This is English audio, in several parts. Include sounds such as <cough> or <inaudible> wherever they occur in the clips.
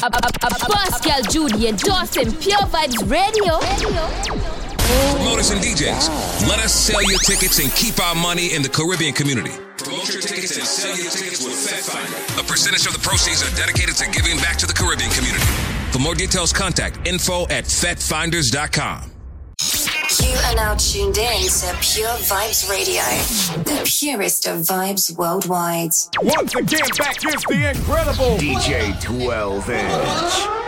Pascal, Judy, and Dawson, Pure Vibes Radio. Promoters and DJs, let us sell your tickets and keep our money in the Caribbean community. Promote your tickets and sell your tickets with FedFinder. A percentage of the proceeds are dedicated to giving back to the Caribbean community. For more details, contact info at FedFinders.com. You are now tuned in to Pure Vibes Radio, the purest of vibes worldwide. Once again, back is the incredible DJ 12 Inch.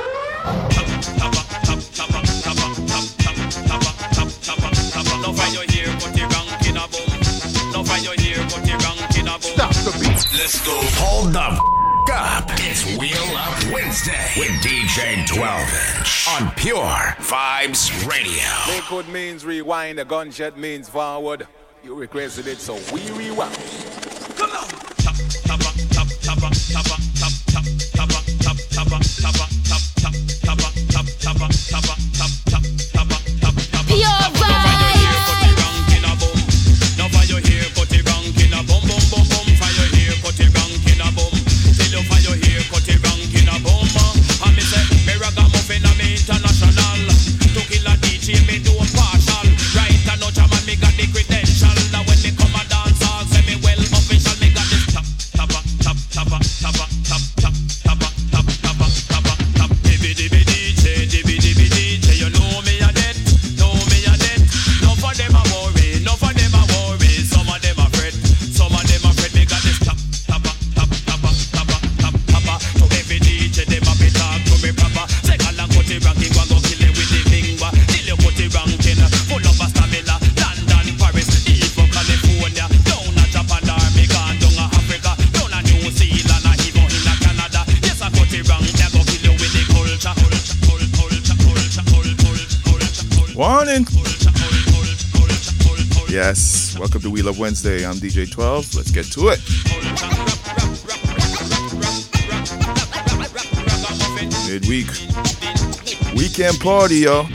Stop the beat. Let's go. Hold the f- up. It's Wheel Up Wednesday with DJ 12 Inch on Pure Vibes Radio. Liquid means rewind, a gunshot means forward. You requested it, so we rewind. Pure To We Love Wednesday. I'm DJ 12. Let's get to it. Midweek. Weekend party, yo.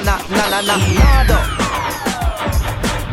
Na na na na. Na nado.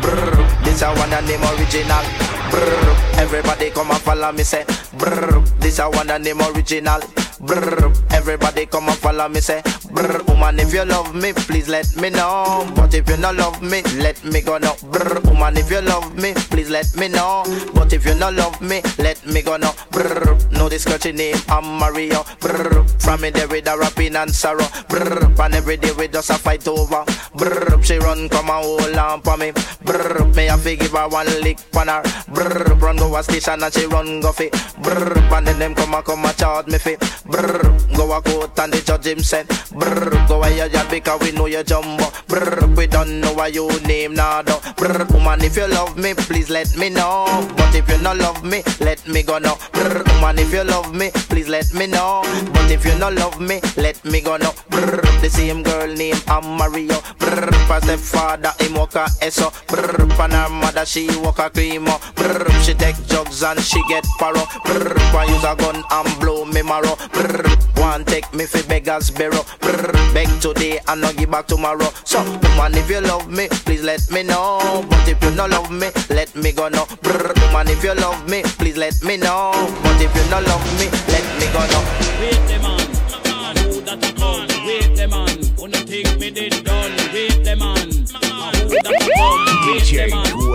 Brr, this a one and name original. Brr, everybody come and follow me say. Brr, this a one and name original. Brr, everybody come and follow me say Brr, woman if you love me please let me know. But if you not love me let me go now Brr, woman if you love me please let me know. But if you not love me let me go now Brr, know this country name I'm Mario. Brr, from me there with a rapping and sorrow. Brr, and every day we just a fight over. Brr, she run come and hold on me. Brr, me have to give her one lick on her. Brr, run go a station and she run go fi. Brr, and then them come and come and charge me fi. Brr, go a court and the judge him said Brr, go a your yard because we know you jumbo. Brr, we don't know why you name nado. Brr, woman if you love me please let me know. But if you not love me let me go now Brr, woman if you love me please let me know. But if you not love me let me go now Brr, the same girl named I'm Mario Brr, for the father him walk a eso Brr, for her mother she walk a creamo Brr, she take drugs and she get paro. Brr, one use a gun and blow me marrow. Brr, one take me fi beggars bureau. Brr, beg today and not give back tomorrow. So woman if you love me please let me know. But if you not love me let me go now Brr, woman if you love me please let me know. But if you not love me let me go now Wait the man, man who that a come? Wait the man, who no think me did done? Wait the man, man who that a come? Wait the man,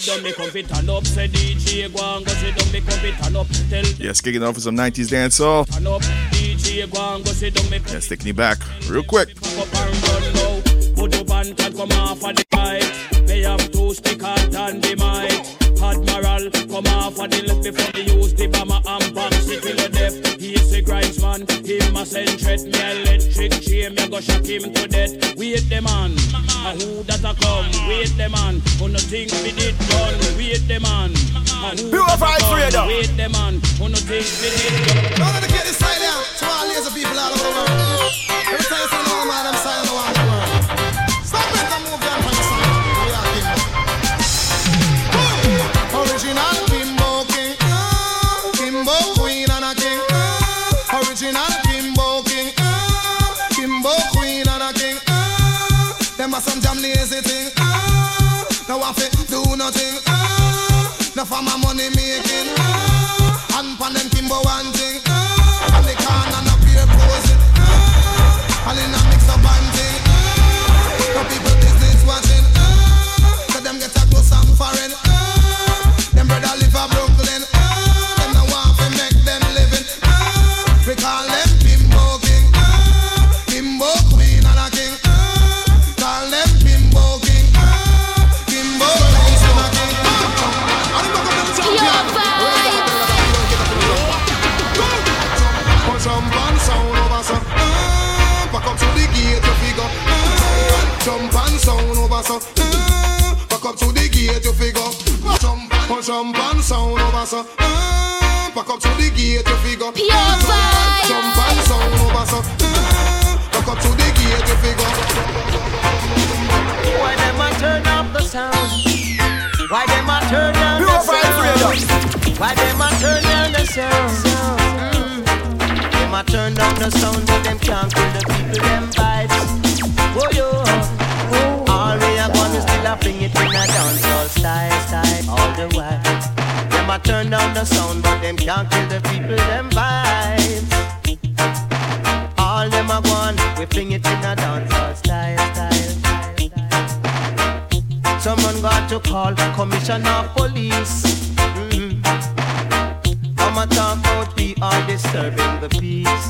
12 me did inch. done? Me come fit turn up, say DJ go and go sit down. Me come fit turn up, tell Yes, kicking off with some 90s dancehall. turn up. DJ go and go sit down. Me come Yes, taking back real quick. pack up and run now. Put can come off of the mic. Have two stick hard and the mic. Admiral, come off of the left before the use a send threat. Me electric chain, me go shock him to death. Wait the man, a who that a come? Wait the man, who no think me did done? Wait the man, a who that a come? Wait the man, who no think me did done? Now let me get this style out to all lazy people all over the world. Every time you say no man, I'm silent of my money so uh, Back up to the gate you figure Pure vibes. Jump and sound over so uh, Back up to the gate you figure Why them a turn up the sound? Why them a turn down the Pure vibes sound? Why them a turn down the sound? Mm. Them a turn down the sound, but them can't kill the people them vibes. Oh yo, all we are gonna still a fling it in a dancehall style, style all the while. Turn down the sound, but them can't kill the people them vibes. All them a gone, we fling it in a dancehall style, style, style. Someone got to call the commissioner of police. Mm. Come and talk about we are disturbing the peace,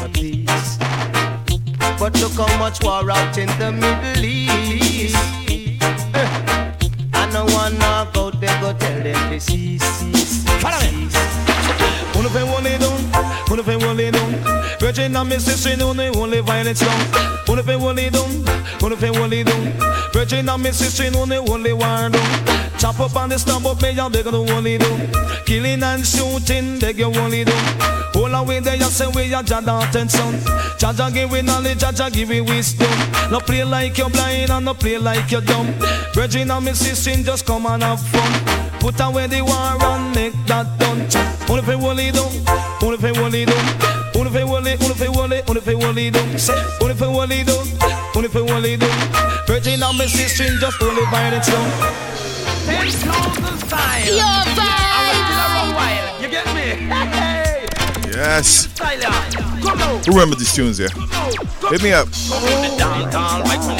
the peace. But look how much war out in the Middle East. <laughs> I no one knock out, they go tell them to cease, Virgin and Miss Sister, no, they only violence down. Wanna pay one lay down, pay one lay down. Virgin and Miss Sister, no, they only war down. Chop up on the stump up, me, they gonna only do. Killing and shooting, they get only do. All away there, you say we are Jada son. Jah Jah give we knowledge, Jah Jah give we wisdom. No play like you're blind and no play like you're dumb. Virgin and Miss Sister, just come and have fun. Put away the war and make that done. Only down, only pay Wally down. Only pay Wally, only pay Wally, only pay Wally down. Say, only pay Wally down, only pay Wally down. Virgin and my sister just only buy it down. Ten thousand style. Pure vibes. You get me? Hey, Yes. style. Come on. Who remember these tunes, yeah? Hit me up. Downtown, right from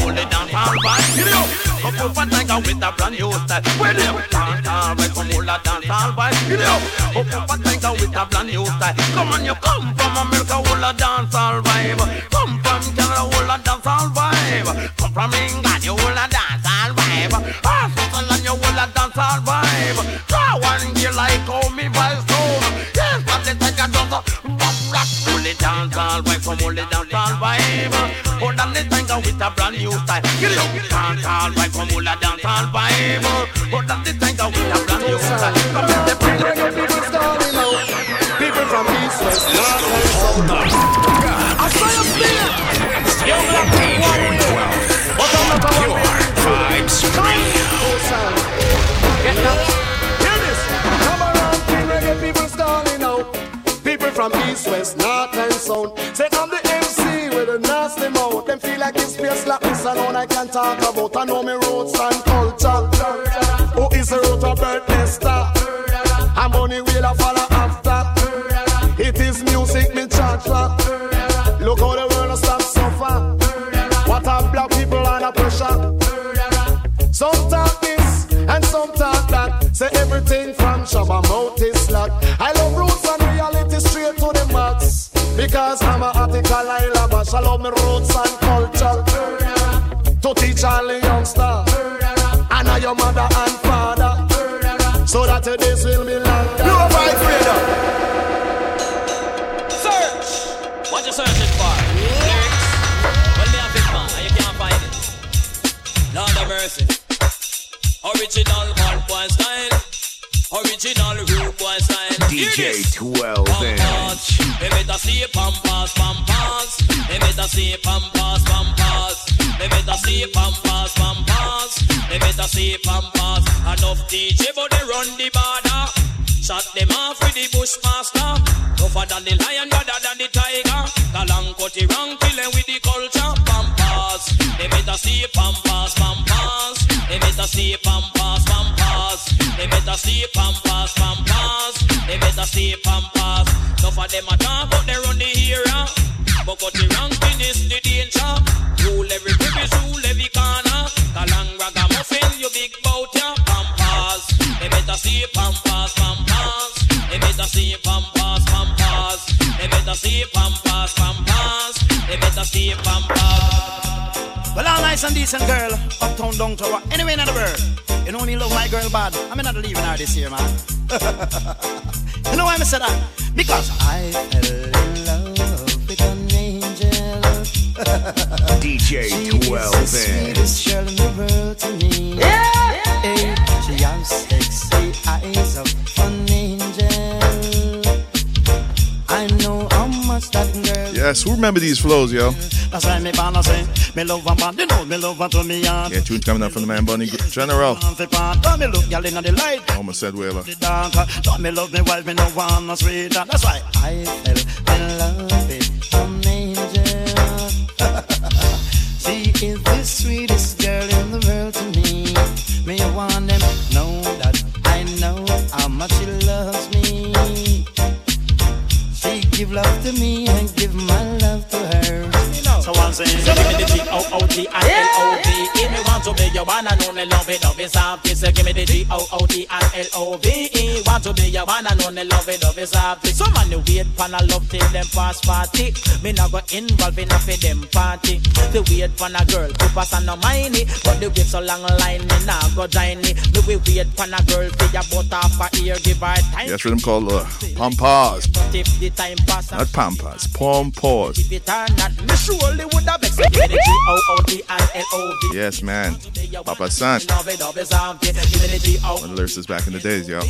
all downtown. Get it up. Come with a brand new style. Them? Downtown, right from all the downtown vibe. Get it up. Come with a brand new style. Come on, you come from America, all the dancehall vibe. Come from Canada, all the dancehall vibe. Come from England, you all the dancehall vibe. Ah, Switzerland, you all the dancehall vibe. Try one gear like how dancehall vibe. Hold on the tiger with a brand new style. Come in the Reggae people starting out. People from east, west, north, and south. I saw you speak. DJ 12. Pure Vibes Radio. Get. Hear this. Come around, King reggae people starting out. People from east, west, north, and south. Say I'm the MC with a nasty mouth. Them feel like this place like this alone I can talk about. I know love. I me roots and culture. To teach all the youngster. And I your mother and father. So that your days will be longer. You are right, freedom. Search. What you searching for? Lyrics. Well, me have it, man, and you can't find it. Lord of mercy. Original bad boy style. Original rude boy style. DJ 12 Pampas. See pampas, pampas. Me better see pampas, pampas. Me better see pampas. Enough DJ, but they run the border. Shot them off with the bushmaster. Tougher than the lion, better than the tiger. Galang cut the wrong, killing with the culture. Pampas, they better see pampas, pampas. They better see pampas, pampas. They better see pampas, pampas. They better see pampas. Enough of them a talk, but they run the era. Well, all nice and decent girl, uptown, down to in the world. You know me love my girl bad. I'm not leaving her this year, man. <laughs> you know why I said that? Because I fell in love. DJ She is 12 the sweetest girl in the world to me. Yeah, Hey, she has sexy eyes of an angel. I know how much that girl. Yes, who remember these flows, yo? That's why me wanna say, me love her bad, you know me love her to me heart. Yeah, tunes coming up from the man Bunny General. Don't me look, y'all in the light. Homer said Whaler. Don't me love me wife, me no want sweet. That's why I fell in love the sweetest girl in the world to me. Them know that I know how much she loves me. She give love to me and give my love to her. So I'm saying, one and only love it, love it, soft. So give me the G O O T I L O V E. Want to be your one and only love it, love it, soft. Some man you wait for a love till them pass party. Me not go involve in a for them party. The wait for a girl to pass and no mind it, but the wait so long line me not go join it. Me we wait for a girl for your butt off her ear, give her time. Yes, rhythm called uh, Pampas. But if the time pass, Not Pampas, Pampas. if it or not, me surely would have vexed. Give me the G O O T I L O V. Yes, man. Papa San. It, it, One of the lyricists back in the days, yo.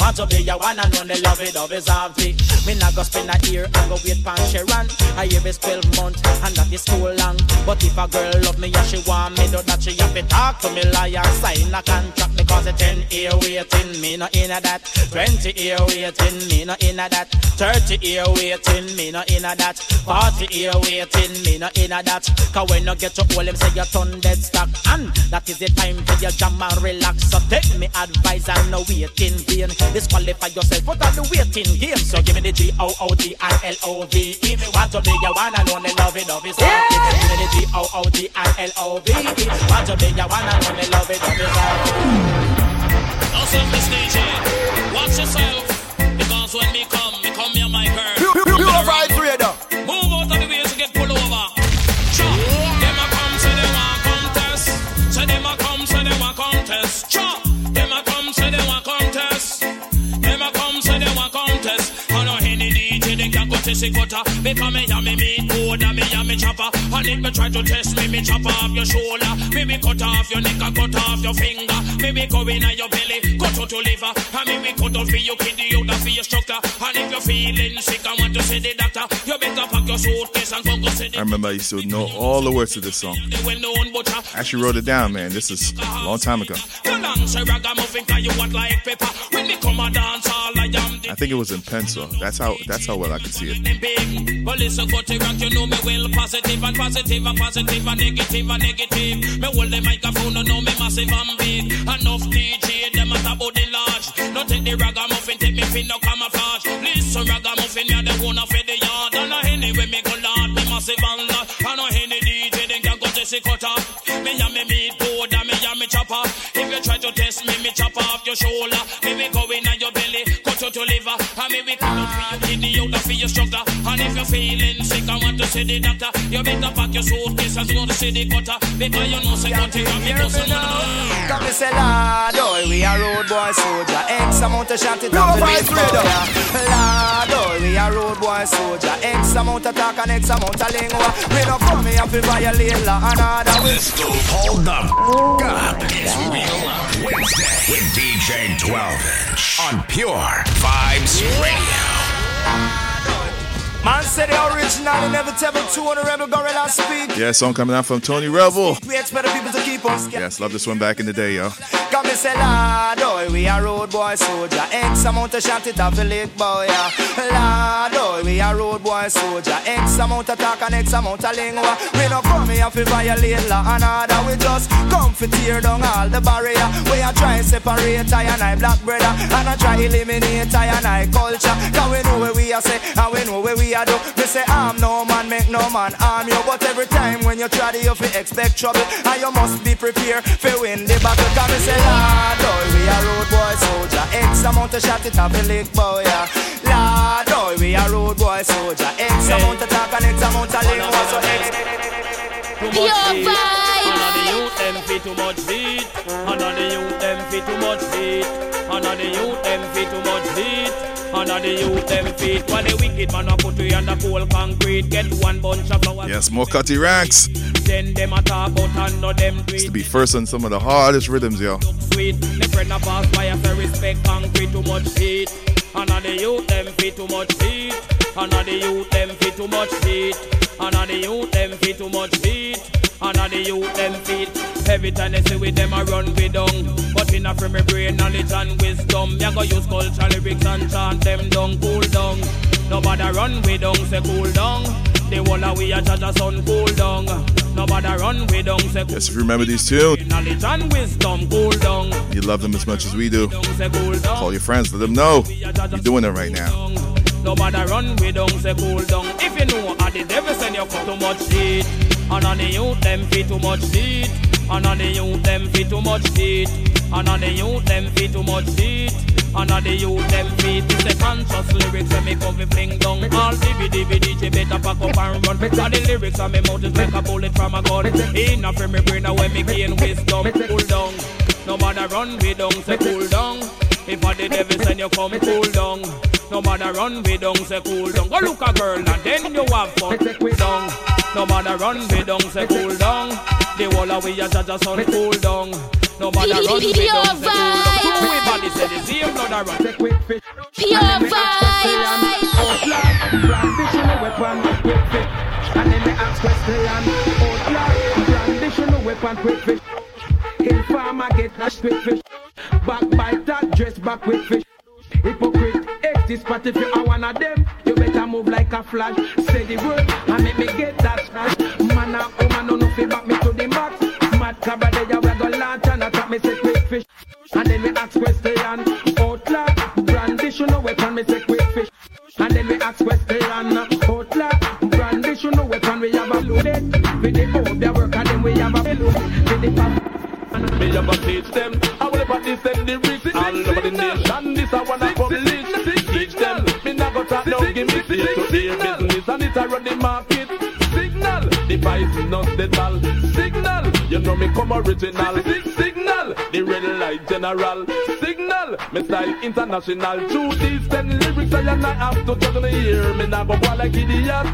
Want to be your one and only love it, love is empty. Me not go spend a year and go wait pan Sharon. A year is 12 months and that is too long. But if a girl love me and she want me, do that she have to talk to me liar. Sign a contract because it's 10 year waiting. Me no in a that. 20 year waiting. Me no in a that. 30 year waiting. Me no in a that. 40 year waiting. Me no in a that. Cause when you get to hold him say you turn dead stock. And that is the time for your jam and relax. So take me advice and no waiting vain. Disqualify yourself out of the waiting game. So give me the G O O T I L O V E. Want to be your one and only love it, love it, yeah. Give me the G O O T I L O V E. Want to be your one and only love it, love it, love it. Also, Miss DJ, watch yourself. Because when me come, me come here, my girl. Pure Vibes Radio. Move DJ they can go test gutter. Because me and me meat and me and me chopper. And if me try to test me, me chop off your shoulder. Me me cut off your neck and cut off your finger. Me me go in your belly, cut out your liver. And me me cut out for your kidney, out for your structure. And if you're feeling sick and want to see the doctor, you better pack your suitcase and go go see the I remember I used to know all the words to this song. I actually wrote it down, man. This is a long time ago. You long say ragamuffin 'cause you want like pepper. When me come a dance all I I think it was in pencil. That's how that's how well I could see it. Big. But listen, go to rock, you know me well. Positive and positive and positive and negative and negative. Me hold the microphone, and know me massive and big. Enough DJ, them a about the large. No take the ragamuffin, take me fin no camouflage. Listen, ragamuffin, me the one of the yard. And a anyway me go lord, me massive and large. And a any DJ, then can go to see cut off. Me and me meat board, and me and me chopper. If you try to test me, me chop off your shoulder. Me we go your liver. And me we cut out for your kidney, out for your structure. And if you're feeling sick and want to see the doctor, you better pack your suitcase and go to see the cutter. Because you know, say, cut it off, you some Come me say, Lord, oh, we a road boy soldier. X amount of shot it Pure up to Vibes this Radio. Lord, oh, we a road boy soldier. X amount of talk and X amount of lingua. We no come here to violate law and order. We Let's go. Hold the f- up. It's Wheel Up Wednesday with DJ 12 inch on Pure Vibes Radio. Man say the original inevitable, two on the rebel gorilla speak. Yeah, song coming out from Tony Rebel. We expect the people to keep us. Yes, love this one back in the day, yo. Come and say, Lord, oh, we are road boy soldier. X amount of shot it off the lake boy, yeah. Lord, oh, we are road boy soldier. X amount of talk and X amount of lingua. We no come here to violate law and order. We just come to tear down all the barrier. We are trying to separate I and I black brother. And I try eliminate I and I culture. Cause we know where we are say, and we know where we are do. We say, I'm no man, make no man arm you. But every time when you try to, you fi expect trouble. And you must be prepared for win the battle. Cause me say, Lord, oh, we are road boy soldier. X amount of shot it off the lick boy, yeah. Lord, oh, we are road boy soldier. X amount of talk and X amount of link. So X. Too much heat. vibes. And the youth them fit too much heat. And on the youth them fit too much heat. And the youth them fit too much heat. On the youth them. When the wicked man a put on the cold concrete, get one bunch of flowers. Yes, more Cutty Ranks. Then them a talk and no them tweet. To be first on some of the hardest rhythms, yo. sweet. Friend by a respect concrete too much heat. And the youth them fit too much heat. And the youth them fit too much heat. And the youth them fit too much heat. And the youth them fit. Every time they say with them I run with down. But in a free me brain knowledge and wisdom. Me go use culture lyrics and chant them down, cool down. Nobody run with down, say cool down. The whole of we a judge a sun cool down. Nobody run with down, say cool Yes, if you remember these tunes, knowledge and wisdom, cool down. you love them as much as we do. Say cool down. Call your friends, let them know you're doing it right now. Nobody run down, say cool down. If you know how the devil send you for too much heat, and on the youth them fit too much heat, and on the youth them fit too much heat, and on the youth them fit too much heat. And on the youth them feet It's a conscious lyrics and me come fi fling down. All DVD, DJ better pack up and run. All the lyrics and me mouth is like a bullet from a gun. A frame me brain when me gain wisdom Cool down. Nobody run we down, say cool down. If a the devil send you come cool down No matter run we down, say cool down. Go look a girl and then you have fun. Cool down. No matter run we down, say cool down. The whole of we a judge a son cool down. No matter run we down, say cool down. Everybody say the same blood a run Take quick fish. Pure vibes. Traditional weapon, quick fish. And then they ask question, outlaw, traditional weapon, quick fish. Informer get dash quick fish. Backbiter, dress back quick fish. Hypocrite, exist, but if you are one of them, you better move like a flash. Say the word, and make me get that smash. Man and woman, no no fi back me to the max. Mad Cobra, they a we go launch and attack me say quick fish. And then we ask question, outlaw, traditional weapon, me say quick fish. And then we ask question, outlaw, traditional weapon, we have a loaded. With the hope they work, and then we have a load. With the pop. Me a go teach them. I will practice them the risk. All over the nation, this I wanna publish. Teach them. Me not go talk down, give me ear to ear business, and it a run the market. Signal, device is not detal. Signal, you know me come original. Signal, the red light general. Signal, me style international. True these ten lyrics I and I have to juggle the ear. Me not go go like idiot.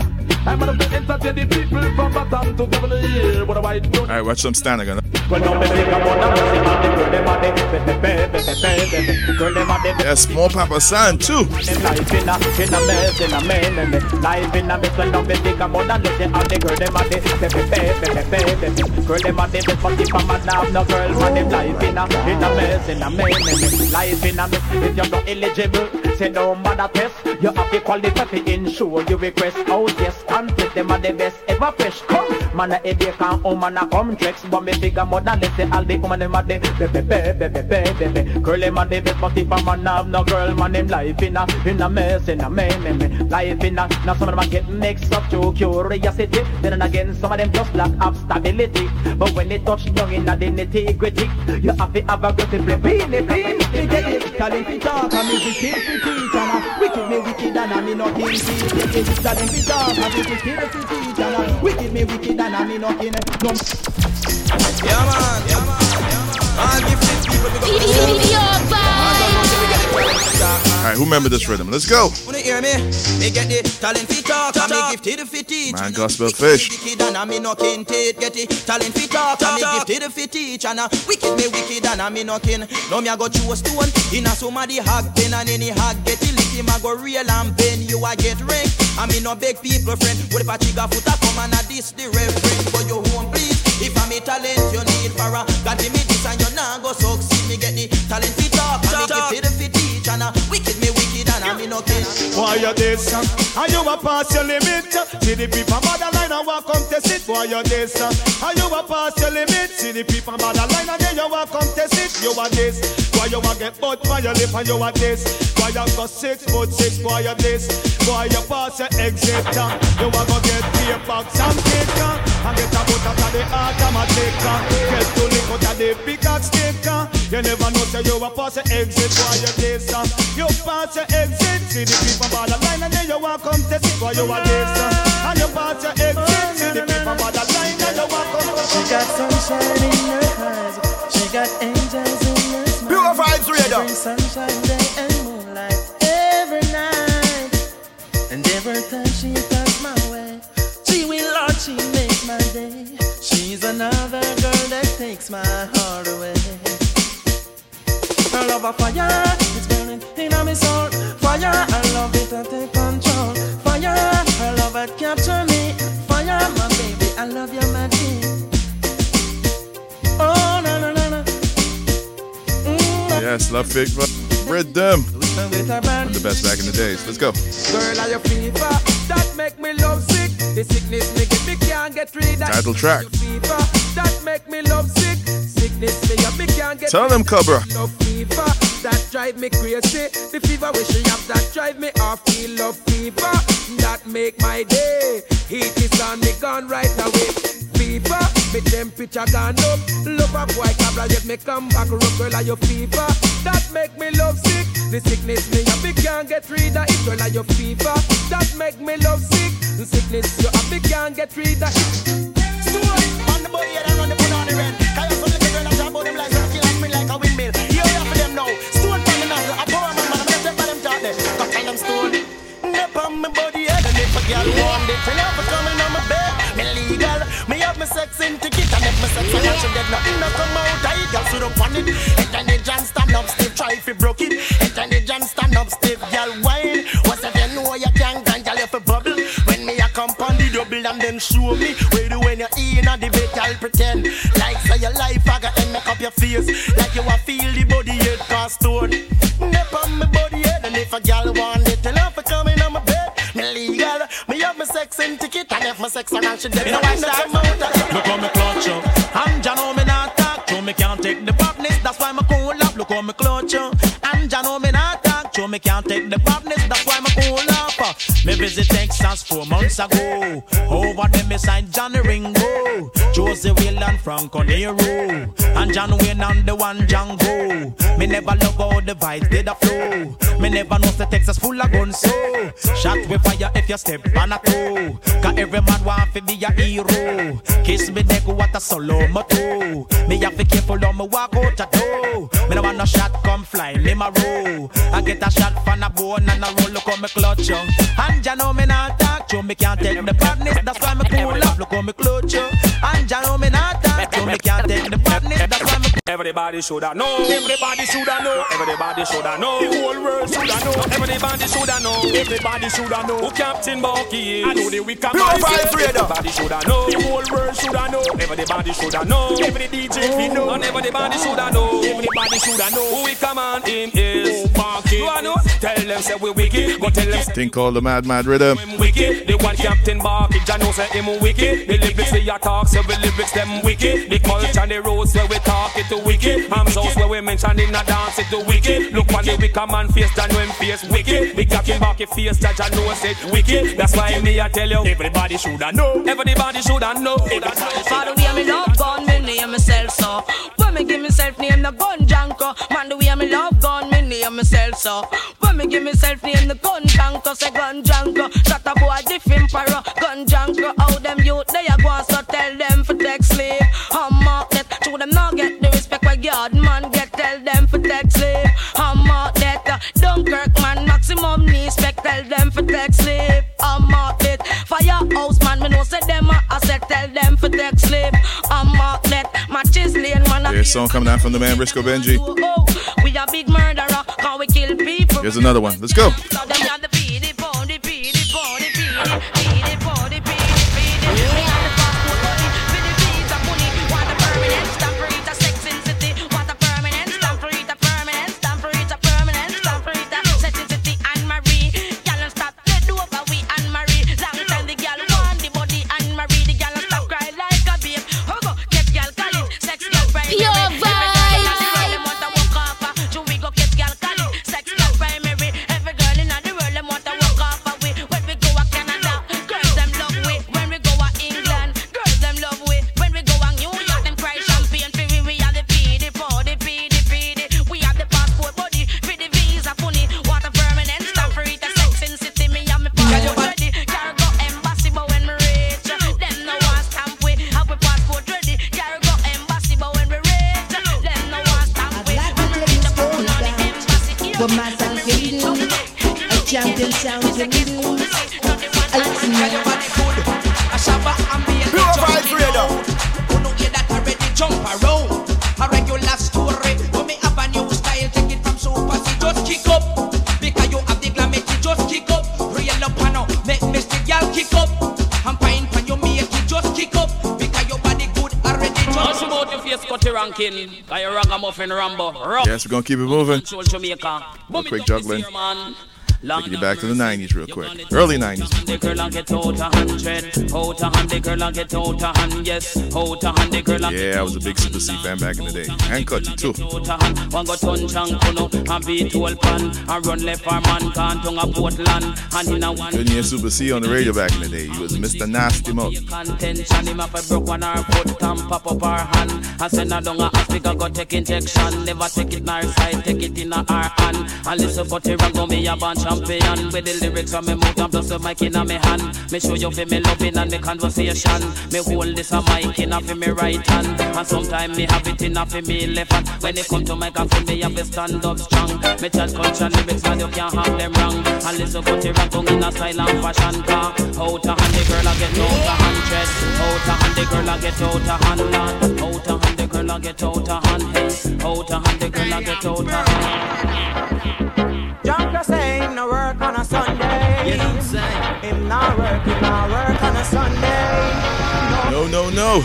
I'm gonna be entertain the people from bottom to top of the year. What do I do? All right, watch some standing. Gonna. Yes, more Papa San too. Life in a, mess, man, and mess. And the best, but if a have no girl, man, them life in a, in a mess, in a man, and. Life in a mess, if you're not eligible, say no matter test. You have to qualify to ensure you request. Oh yes, conflict, them are the best ever fresh. Come, man, a headache and woman a come tricks, but me figure more than let's say all the woman them a the, be, be, be, be, be, be, be. Girl, them a the best, but if a have no girl, man, them life in a, in a mess, in a man, me, me. Life in a, now some of them a get mixed up to curiosity. Then again, some of them just lack of stability. But when they touch down in the nitty gritty, you have to have a good play. Bean it, bean it, me get it. Talent fi talk, and music skill fi teach, and a wicked me wicked, and a me nothing teach. Get it, talent fi talk, and music skill fi teach, and a wicked me wicked, and a me nothing. No. Yeah, man. Yeah, man. All gifted people, we got Pure vibes. All right, who remember this rhythm? Let's go. Wanna hear me? Me get the talent fi talk, and me gifted fi teach. Man, gospel fish. Wicked and I me no kin tate get it. Talent fi talk, and me gifted fi teach. And wicked me wicked and I me no kin. Now me a go chew a stone in a somebody hog pen and any hog get it. Lick him a go real and bend you a get ring. I me no beg people friend. What if a chica foot a come and a diss the reverend? Go your home please. If I me talent you need for a God give me this and you nah go succeed. Me get the talent And uh, wicked me wicked and I me no kin. Why you this? Are you a pass your limit? See the people borderline and walk come test it. Why you this? Are you a pass your limit? See the people borderline and then you walk come test it. You a this? Why you a get butt by your lip and you a this? Why you got six foot six? Why you this? Why you pass your exit? You a go get beer box and uh, and get a boat out of the automatic. Get to lick out of the big axe stick. You never know say you a pass your exit. Why you this? uh? You pass your exit. See the people by the line and then you walk come test it. Why you a this? uh? And you pass your exit. See the people by the line and you walk come test She got sunshine in her eyes. She got angels in her smile. Pure vibes She radar. sunshine day and moonlight every night. And every time she comes my way, she will Lord, she makes my day. She's another girl that takes my heart away. Her love a fire, it's burning in my soul. Fire, I love it to take control. Fire, her love it capture me. Fire, my baby, I love you, my king. Oh, na na na na. Mm. Yes, love fig rhythm. One the best back in the days. Let's go. Girl, are you fever? That make me love sick. The sickness me get me can't get rid of. Title track. Fever. That make me love sick. Tell them, Cobra. That drive me crazy. The fever we she have that drive me off. Feel love fever. That make my day. Heat is on me gone right away. Fever, me temperature gone up. Love a boy cabra yet me come back rock girl are your fever. That make me love sick. The sickness me a big can't get rid of it. Girl are your fever. That make me love sick. The sickness you a big can't get rid of it. Story on the body and run the put on the red. On my body head and if a girl want it, her for coming on my bed. Me legal. Me have my sex in ticket and if my sex I should get nothing to come out. I girl should up on it. Head and the John stand up stiff, try if you broke it. Head and the John stand up stiff, girl wine. What's if you know you can't girl you fi bubble. When me a come on the double and then show me where the when you in a bed, I'll pretend like say your life I got and make up your face like you a feel the body head cast stone. And if my sex and she dead, You know no why one out Look how me clutch up. And ya know me not talk to me can't take the badness. That's why me cool up. Look how me clutch up. And ya know me not talk to me can't take the badness. That's why me cool up. Me visit Texas four months ago. Over there me signed Johnny Ringo, Josey Wales and Franco Nero, and John Wayne and the one Django. Me never love how the vibes did a flow. Me never know the Texas full of guns so. Shot with fire if you step on a toe. Cause every man want to be a hero. Kiss me neck what a solo moto. Me have to careful on me walk out a door. Me no want no shot come fly me my row. I get a shot from a bone and a roll look on me clutch. And ya know me not talk to me can't take the badness. That's why me cool up look on me clutch ya know me not talk to me can't take the badness. That's why me Everybody shoulda know. Everybody shoulda know. Everybody shoulda know. The whole world shoulda know. Everybody shoulda know. Everybody shoulda know. Who Captain Barkey is. I know the wicked man. Everybody shoulda know. The whole world shoulda know. Everybody shoulda know. Every DJ we know. And everybody shoulda know. Everybody shoulda know. Who we come on in is Bucky. You know? Tell them say we wicked. Go tell them Thing called the Mad Mad Rhythm. him wicked. The one Captain Barkey, Jah know say him wicked. The lyrics we a talk, say we lyrics them wicked. The culture and the roads where we talk it to wicked. Arms house where we mention in a dance it to wicked. Look on the wicked man face, know him face wicked. The Captain Barkey face, Jah Jah know say wicked. That's why me I tell you, everybody shoulda know. Everybody shoulda know. The way me love gun, me name myself so. When me give myself name the gun junker, man the way me love gun, me name myself so. When me give myself name the gun junker, say gun junker. Shut a boy different para, gun junker. How them youth they a go so tell them yard man get tell them for tax slip. I'm out that uh, Dunkirk man maximum knee spec tell them for tax slip. I'm out it firehouse man me no say them uh, I said tell them for tax slip. I'm out that matches lane man. Here's song coming out from the man Briscoe Benji. Oh, oh. We a big murderer, we kill people. Here's another one. Let's go. We're gonna keep it moving. Control Jamaica. Real quick juggling. Taking you back to the 90s real quick. Early 90s. The girl and get out a hundred. Out a hand, the girl and get out a hand. Yes, out a hand, the girl and Yeah, I was a big Super C fan back in the day. And Cutty too. out a hand. One go ton chang kuno and beat whole pan and run left our man can't tongue a Portland and in a one. Couldn't hear Super C on the radio back in the day. He was Mr. Nasty Mouth. Contention, him a broke one her foot and pop up her hand. And send her down a hospital, go take injection. Never take it in her side, take it in her hand. And listen for the rang, go me a band champion. With the lyrics from me mouth and plus the mic in me hand. Me show you for me loving and me conversation. Me hold this a mic in for me right hand. And sometimes me have it in for me left hand. When it come to microphone, me have to stand up strong. Me chat culture lyrics and you can't have them wrong. And listen the rang, go in a style and fashion car. Out a hand, the girl a get out a hundred. Out a hand, the girl a get out a hand. Lord. Out a hand, the girl a get out a hand. Hey, out a hand, the girl a get out a hand. Him no work on a Sunday. You know what I'm saying? Him not work, him not work on a Sunday. No, no, no.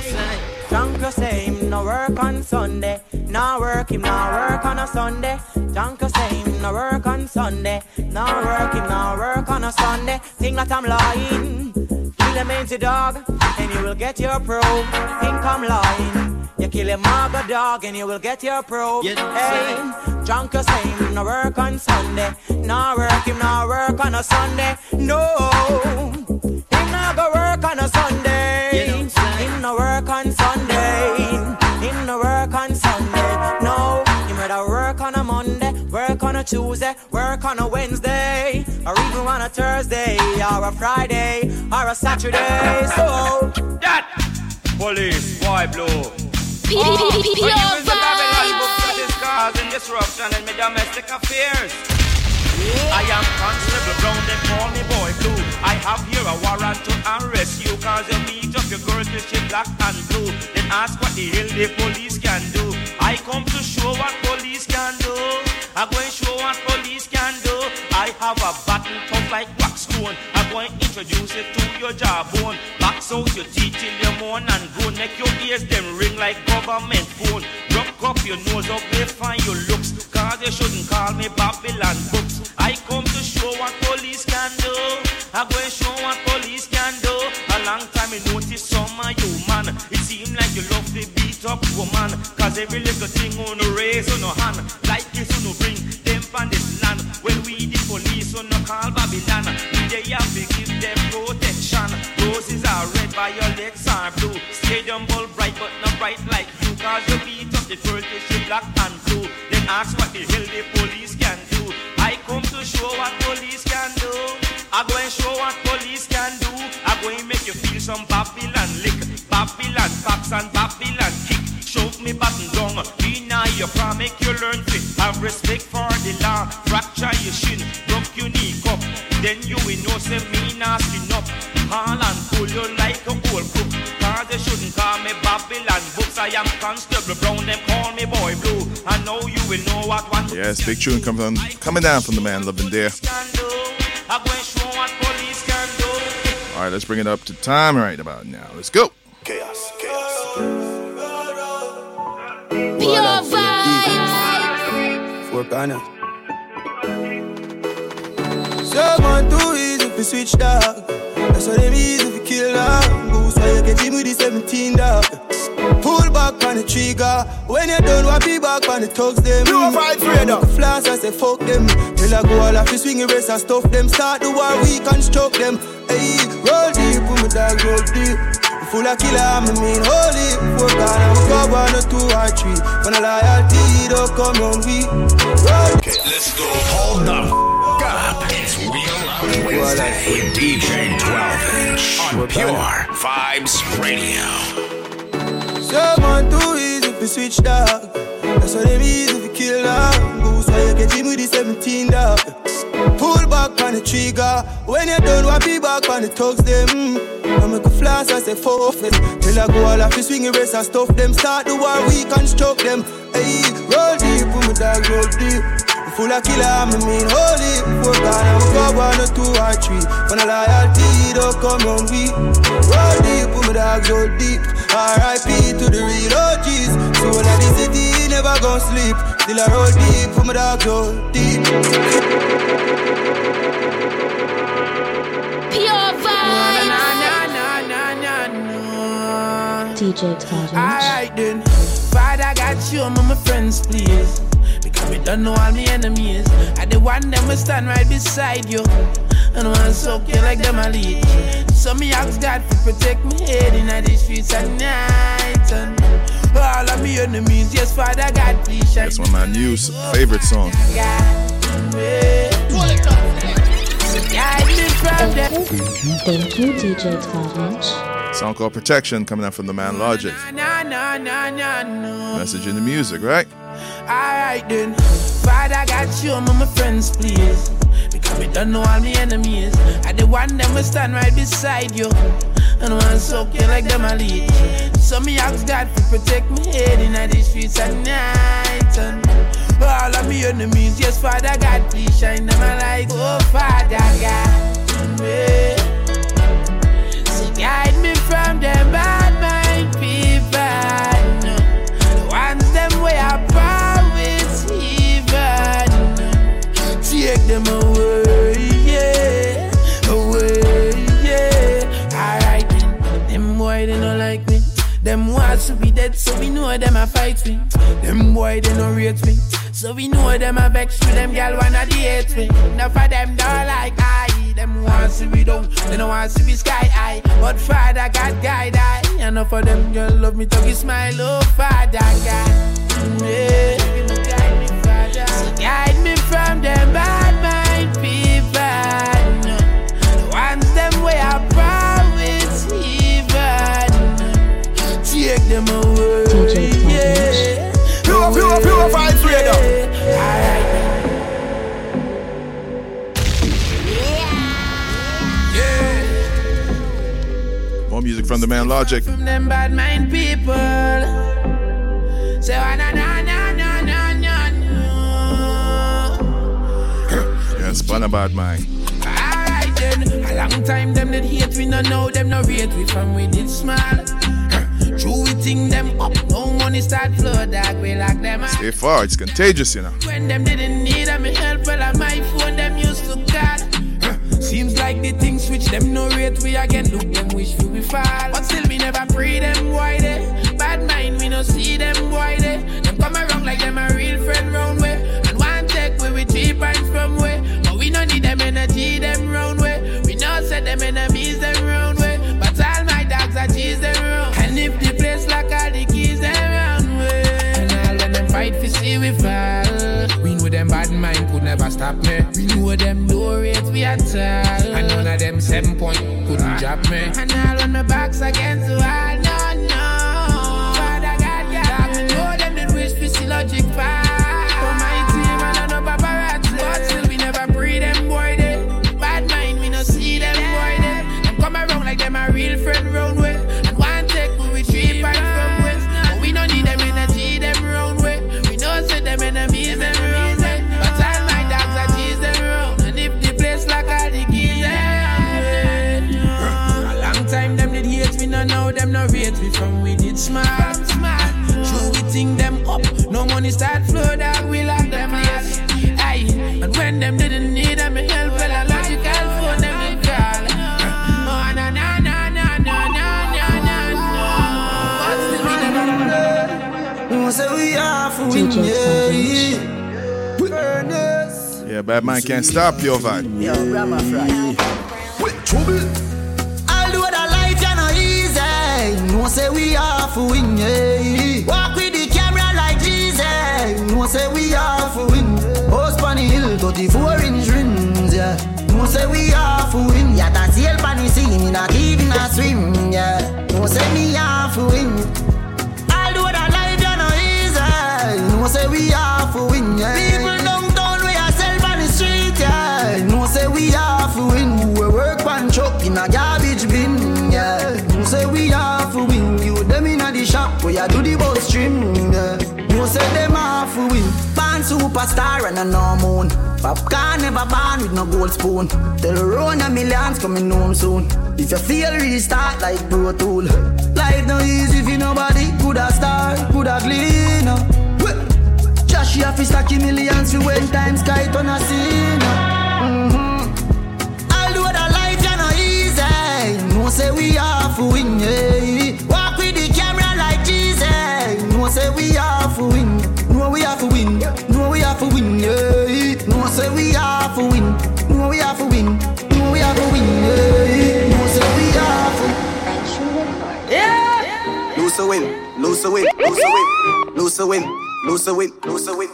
Junker say him no work on Sunday. No work, him no work on a Sunday. Junker say him no work on Sunday. No work, him no work on a Sunday. Think that I'm lying. Him into dog, and you will get your probe. I'm lying. You kill a maga dog, and you will get your probe. Hey, Junker say same. no work on Sunday. No work, him no work on a Sunday. No, him no go work on a Sunday. Him no work on Sunday. Him no work on Sunday. No, him rather work on a Monday, work on a Tuesday, work on a Wednesday, or even on a Thursday, or a Friday, or a Saturday. So that police, boy blue. Pure When you vibes. use the Babylon book that is causing disruption in my domestic affairs. I am Constable Brown, they call me Boy Blue. I have here a warrant to arrest you cause you beat up your girl till she black and blue. Then ask what the hell the police can do. I come to show what police can do. I'm going to show what police can do. I have a battle tough like wax stone. I'm going to introduce it to your jawbone. Box out your teeth till you moan and groan. Make your ears them ring like government phone. Rock up your nose up, they find your looks. Cause you shouldn't call me Babylon books. I come to show what police can do. I'm going to show what police can do. A long time I notice some of you man. It seem like you love to beat up woman. Cause every little thing on the raise on no hand. Like this on no bring them from this land. On no call Babylon. They have to give them protection. Roses are red, violets are blue. Stadium ball bright but not bright like you. Cause you beat up the girl till she black and blue. Then ask what the hell the police can do. I come to show what police can do. I go and show what police can do. I go and make you feel some Babylon lick. Babylon fox and Babylon kick. Shove me button down. Deny your prom, make you learn to have respect for the law. Fracture your shin, broke your knee up. then you will know say me not skin up. Haul and pull you like a old crook. Cause they shouldn't call me Babylon books. I am Constable Brown, them call me Boy Blue. I know you will know what one Yes, big tune coming from, coming down from the man living there. can do. I go and show what police can do. All right, let's bring it up to time right about now. Let's go. Chaos, chaos. chaos. Pure vibes. Work on it. Someone too easy to switch dog. That's why them easy to kill dog. Goose why you get him with the 17 dog. Pull back on the trigger. When you done, what be back on the thugs them. You fight freedom. Flash, I say fuck them. Till I go all off the swing race and stuff them. Start the war, we can stroke them. Hey, roll deep, put my dog roll deep. Full of killer, I'm a mean holy. Four gun, I'm a go one or two or three. When I loyalty, don't oh, come on we. Roll. Let's go. Hold the f- up. Wednesday DJ 12 inch on Pure Vibes Radio. Someone too easy to switch dog. That's why them easy to kill dog. Goose why you get him with the 17 dog. Pull back on the trigger. When you done, what be back on the thugs them. I make a flash, I say fuck it. Till I go all off the swing race and stuff them. Start the war, we construct them. Hey, roll deep, put my dog roll deep. Full of killer, I'm mean holy. Four gun, I'm a go one or two or three. When I loyalty, don't come on we. Roll deep, put my dogs roll deep. R.I.P. to the real OGs. So when I the city, never gon' sleep. Still I roll deep, put my dogs roll deep. Pure vibes. DJ 12. Alright then, Father got you among my friends, please. We don't know all my enemies. I the one them will stand right beside you. And want soak you like them a lead. So me ask God to protect me head in the streets at night. And all of me enemies, yes, Father God, please. That's one of my new favorite songs. Guide me from them. Thank you, DJ 12 inch. Song called Protection coming out from the man Logic. Message in the music, right? Alright then, Father got you among my friends, please. Because we don't know all my enemies. I the one them will stand right beside you. And want soak you like them a lead. So me ask God to protect me head in the streets at night. And all of my enemies, yes, Father God, please shine them a light. Oh, Father God. yeah. To be dead, so we know them a fight me. Them boy they don't rate me. So we know them a vex with them gal wanna date me. Enough of them don't like I. Them want to be down, they don't want to be sky high. But Father God guide I. Enough of them girl love me, talk smile, oh Father God. Mm, yeah. So guide me from them bad music from the man Logic. From them bad mind people. Say, ah, na na na na na na na. Yeah, spun about mine. Alright then, a long time them did hate we no know them no rate we from we did small. True we think them up, no money start flow we them. Stay far, it's contagious, you know. When them didn't need them help, well on my like the things switch them no rate we again look them wish we we fall. But still we never pray them why eh? they bad mind we no see them why eh? they them come around like them a real friend round way and one take we we cheap and from way. But we no need them energy them round way. We no set them enemies them round way. But all my dogs are cheese them round. And if the place like all the keys them round way. And all when them fight for see we fall. We know them bad mind could never stop me. We know them no rate we at all. And none of them seven point couldn't ah. drop me. And all when my back's against the wall, now them we from we did smart. smart. True, we think them up. No money start flow that we lock them place. Aye, and when them didn't need them help, well, a logical phone them did call. Oh, na na na na na na na na na. But still we never say we are for win, yeah. Furnace. Yeah, bad man can't stop your vibe. Yo, Brahma Fry. I'll are for win, yeah. Walk with the camera like Jesus. No say we are for win. Host on the hill, 34 inch rims, yeah. No say we are for win. Yeah, that's the on the scene, in a even a swim, yeah. No say me are for win. I'll do the life, you know, easy. No say we are for win, yeah. People downtown, we are sell on the street, yeah. No say we are for win. We work one in a garbage bin, yeah. No say we a the shop, do the bus trim, yeah. No say them for win. Born superstar and a no moon. Popcorn never born with no gold spoon. Tell run a millions coming home soon. If you feel restart like Pro Tool. Life no easy if nobody could have start, could have clean up. Josh, you have to millions for when times sky turn a scene. I'll mm-hmm. do the life, you know, easy. No say we are for win, yeah. No say we are for win. No we are for win. No we are for win, yeah. No say we are for win. No we are for win. No we are for win, yeah. No say we are for. Yeah. Lose a win, lose a win, lose a win, lose a win, lose a win, lose a win.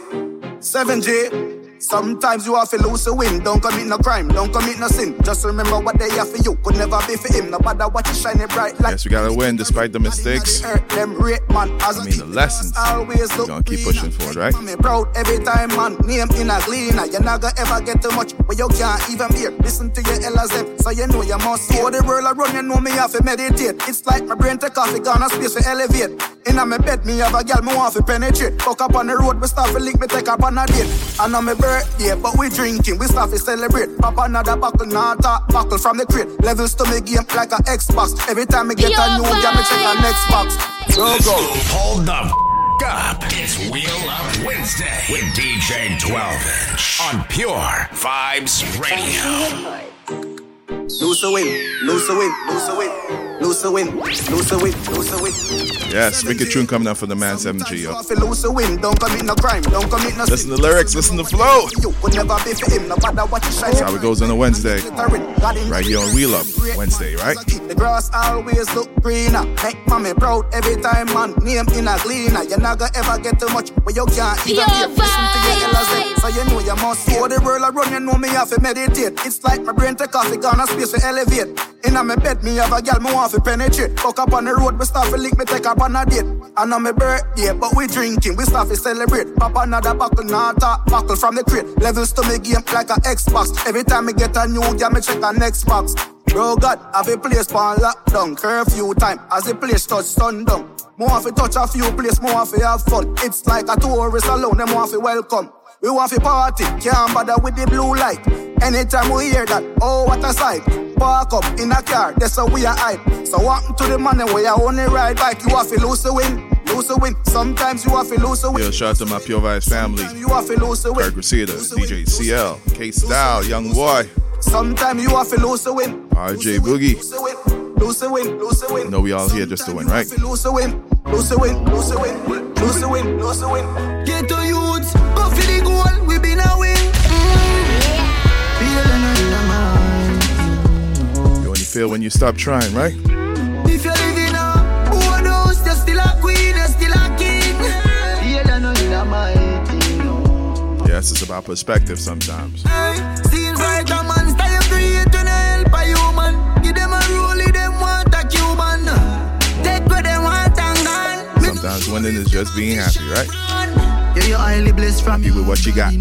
7G. Sometimes you have to lose a win. Don't commit no crime, don't commit no sin. Just remember what they have for you could never be for him. No matter what you shine bright like. Yes, we gotta win despite the mistakes. Them rate man as I mean, the lessons. always look gonna keep pushing forward, right? me proud every time, man. Name in a cleaner. You're not gonna ever get too much, but you can't even bear. Listen to your elders, so you know you must hear. the world I run, you know me have to meditate. It's like my brain take off, it gonna space to elevate. In a me bed, me have a girl, me want to penetrate. Fuck up on the road, we start to link, me take up on a date. I know me birthday, but we drinking, we start to celebrate. Pop another buckle, not talk, buckle from the crate. Levels to me game like a Xbox. Every time me get Yo, a new game, me check a next box. Go go. Hold the f- up. It's Wheel Up Wednesday with DJ 12 inch on Pure Vibes Radio. Lose a win, lose a win, lose a win, lose a win, lose a win, lose a win. Yes, wicked tune coming up for the man 7G, yo. If you lose a win, don't commit no crime, don't commit no Listen to the lyrics, listen to the flow. You could never be for him, no matter what you shine. That's how it goes on a Wednesday. Right here on Wheel Up Wednesday, right? The grass always look greener. Make mommy proud every time, man. Name in a cleaner. You're not gonna ever get too much, but you can't even hear. Listen to your elders, so you know you must hear. the world I run, you know me have to meditate. It's like my brain take off, it gonna space to elevate. In a me bed, me have a girl, me want to penetrate. Fuck up on the road, we start to link, me take up on a date. I know me birthday, but we drinking, we start to celebrate. Pop another buckle, not talk, buckle from the crate. Levels to me game like a Xbox. Every time me get a new game, me check a next box. Bro God, have a place for a lockdown, curfew time. As the place touch sundown. More have to touch a few place, more have to have fun. It's like a tourist alone, them want to welcome. We want to party, can't bother with the blue light. Anytime we hear that, oh what a sight. Park up in a car, that's how we are hype. So walking to the money where you only ride bike, you have to lose the win, lose the win. Sometimes you have to lose the win. Yo, shout out to my Pure Vibes family. You have to lose the win. Kirk Reseda, DJ CL, K Style, Young Boy, Sometimes you have to lose the win. RJ Boogie. Lose the win, lose the win, lose the win. know we all here just to win, right? Lose the win, lose the win, lose the win, lose the win, lose the win. Get to youths, a win. Feel in. You only feel when you stop trying, right? If you're living a old house, you're still a queen, you're still a king. Feel in the mind. Yes, it's about perspective sometimes. Hey, seems like a man style create help a human. Give them a rule, them want a Cuban. Take what they want and gone. Sometimes winning is just being happy, right? Yeah, you're highly blessed from Happy with what you got.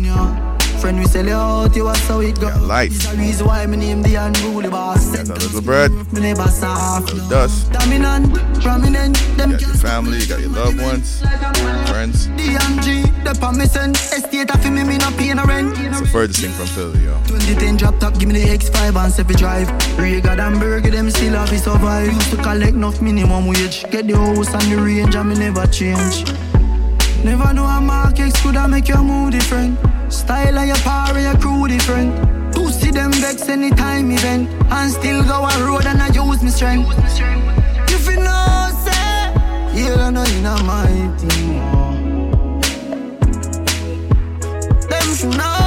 friend, we sell you out, you are so it go. Life. It's the reason why me name the unruly boss. Got a little bread. Me never soft. Little dust. Dominant, prominent, them You got your family, you got your loved ones, friends. DMG, the permission, estate of me, me not paying a rent. It's the furthest thing from Philly, yo. 2010 drop top, give me the X5 and Sefi drive. Rega and Burger, them still have to survive. Used to collect enough minimum wage. Get the house and the range, and me never change. Never know a market could have make your mood different. Style of your power, your crew different. To see them vex anytime event. And still go on road and I use my strength. If you know, say, you don't know in a mighty more. Them who knows,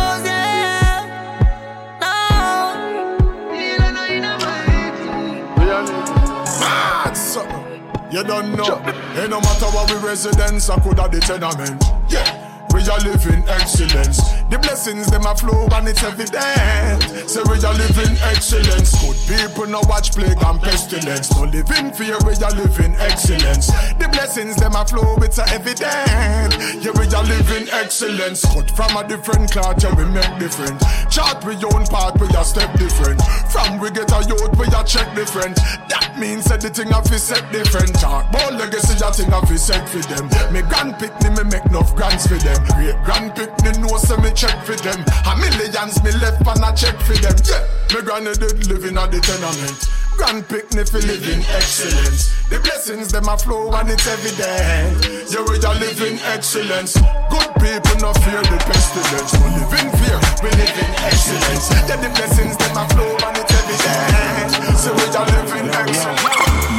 You don't know. Ain't no matter what we residents, I could have the tenement. Yeah. We are living excellence. The blessings them a flow and it's evident. Say we are living excellence. Good people no watch plague and pestilence. No living fear, we are living excellence. The blessings them a flow, it's a evident. Yeah, we are living excellence. Cut from a different cloth, yeah, we make different. Chart we own part, we are step different. From we get a youth, we are check different. That means that thing of set different. Talk about legacy, a thing of set for them. Me grand pickney, me make enough grants for them. Great grand pickney know so me check for them. A millions me left and I check for them. Yeah, me granny did living at the tenement. Grand pickney for living excellence. The blessings them a flow and it's evident. Yeah, we are living excellence. Good people no fear the pestilence. No live in fear, we live in excellence. Yeah, the blessings them a flow and it's evident. So we are living excellence.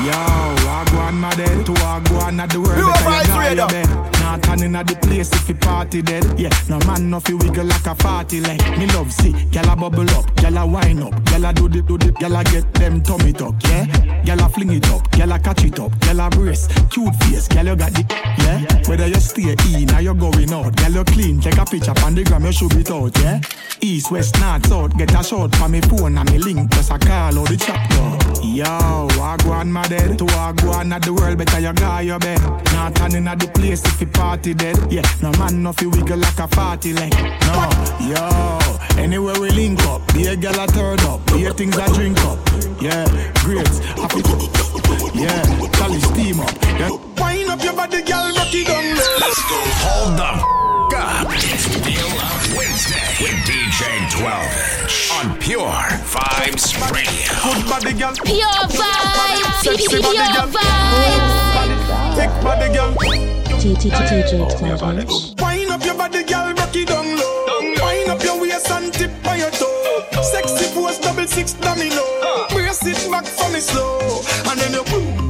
Yo, Wagwan my dead to Wagwan at the world. You better a Not turning at the place if you party dead. Yeah, no man no fi wiggle like a party leg. Me love see, gyal a bubble up, gyal a wind up, gyal a do the do the, gyal a get them tummy tuck, yeah. Gyal a fling it up, gyal a catch it up, gyal a brace, cute face, gyal you got the, yeah. Whether you stay in or you going out, gyal you clean, take a picture on the gram, you should it out, yeah. East, west, north, south, get a shot from me phone and me link, just a call out the chapter. Yo, I go on my dead, to I go on at the world, better you guy your bed. Not turning at the place if you party dead. Yeah, no man no fi wiggle like a party leg. No, yo, anywhere we link up, be a gal a turn up, be a things I drink up. Yeah, grapes, happy. Yeah, Cali steam up. Yeah. Wind up your body, girl, rock it down low. Let's go. Hold the f- up. It's Wheel Up Wednesday with DJ 12 inch on Pure Vibes Radio. Good body, girl. Pure vibes. Sexy body, Pure girl. vibes. Thick body, girl. TTTJ 12. Wind up your body, girl, rock it down low. Wind up your waist and tip on your toe. Sexy pose, double six domino. Ah. Brace it back for me slow. And then you boom.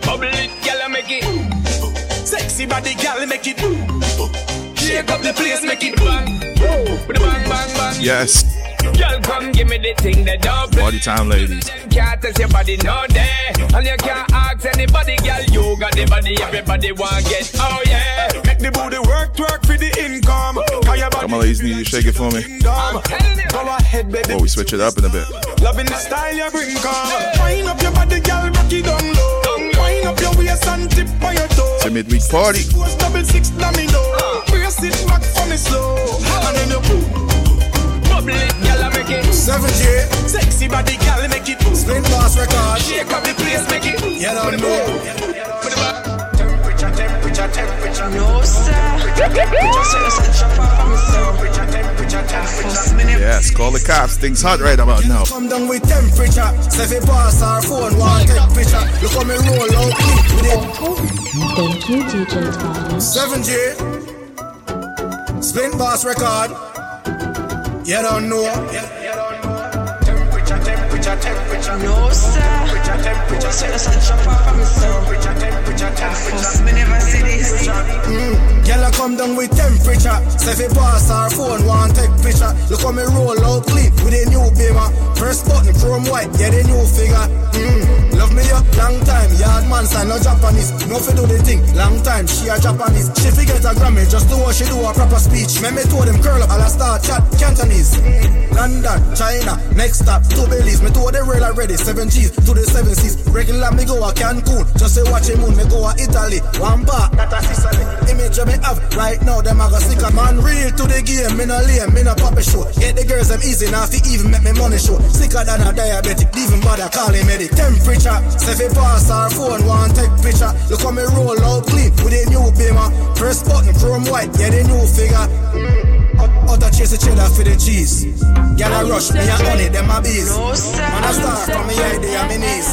Bubble it, girl, make it. Sexy body, girl, make it. Shake up the place, make it bang. With a bang, bang, bang. Yes. Girl, come give me the thing that don't Party time, ladies. can't test your body no day. And you can't ask anybody, girl. You got the body, everybody want get. Oh yeah. Make the booty work, work for the income. Your body Come on, ladies, need you to shake it for me. dumb. Go ahead, baby. Before we switch it up in a bit. Loving the style you bring, come. Wind up your body, girl, rock it down low. Wind up your waist and tip on your toe. It's a midweek party. Post domino. Uh. Brace it back for me slow. And then you boom. Bubble it, girl, make it. 7J. Sexy body, girl, make it. Spin boss record. Shake up the place, make it. You don't know. Temperature, temperature, temperature. No, sir. Yes, call the cops. Things hot right about now. Come down with temperature. Say if you pass our phone, want take picture. Look how me roll out quick with it. Thank you, DJ 12 inch. 7J. Spin boss record. You don't know. Temperature, temperature, temperature. No, sir. Temperature. Me never see this. Mm. Girl, I come down with temperature. Say if pass our phone, want take picture. Look how me roll out clip with a new beamer. First button, chrome white, yeah, the new figure. Mm. Love me, yeah. Long time, yard man sign no Japanese. No fi do the thing. Long time, she a Japanese. She fi get a Grammy just to what she do a proper speech. Me me told them curl up, I'll start chat Cantonese. London, China, next stop, two bellies. Me told the rail already, seven G's to the seven C's. Regular me go a Cancun, just say watch him moon. Me go a Italy, one bar, that a Sicily. Image me have right now, them a go sick a man real to the game. Me no lame, me no pop a show. Get the girls them easy, now fi even make me money show. Sicker than a diabetic, even bother call him medic. Temperature, say fi pass our phone, one take picture. Look how me roll out clean with a new beamer. Press button, chrome white, get a new figure. Out a chase a cheddar for the cheese. Girl a rush, me a honey, them a bees. Man a star from me head, they a me knees.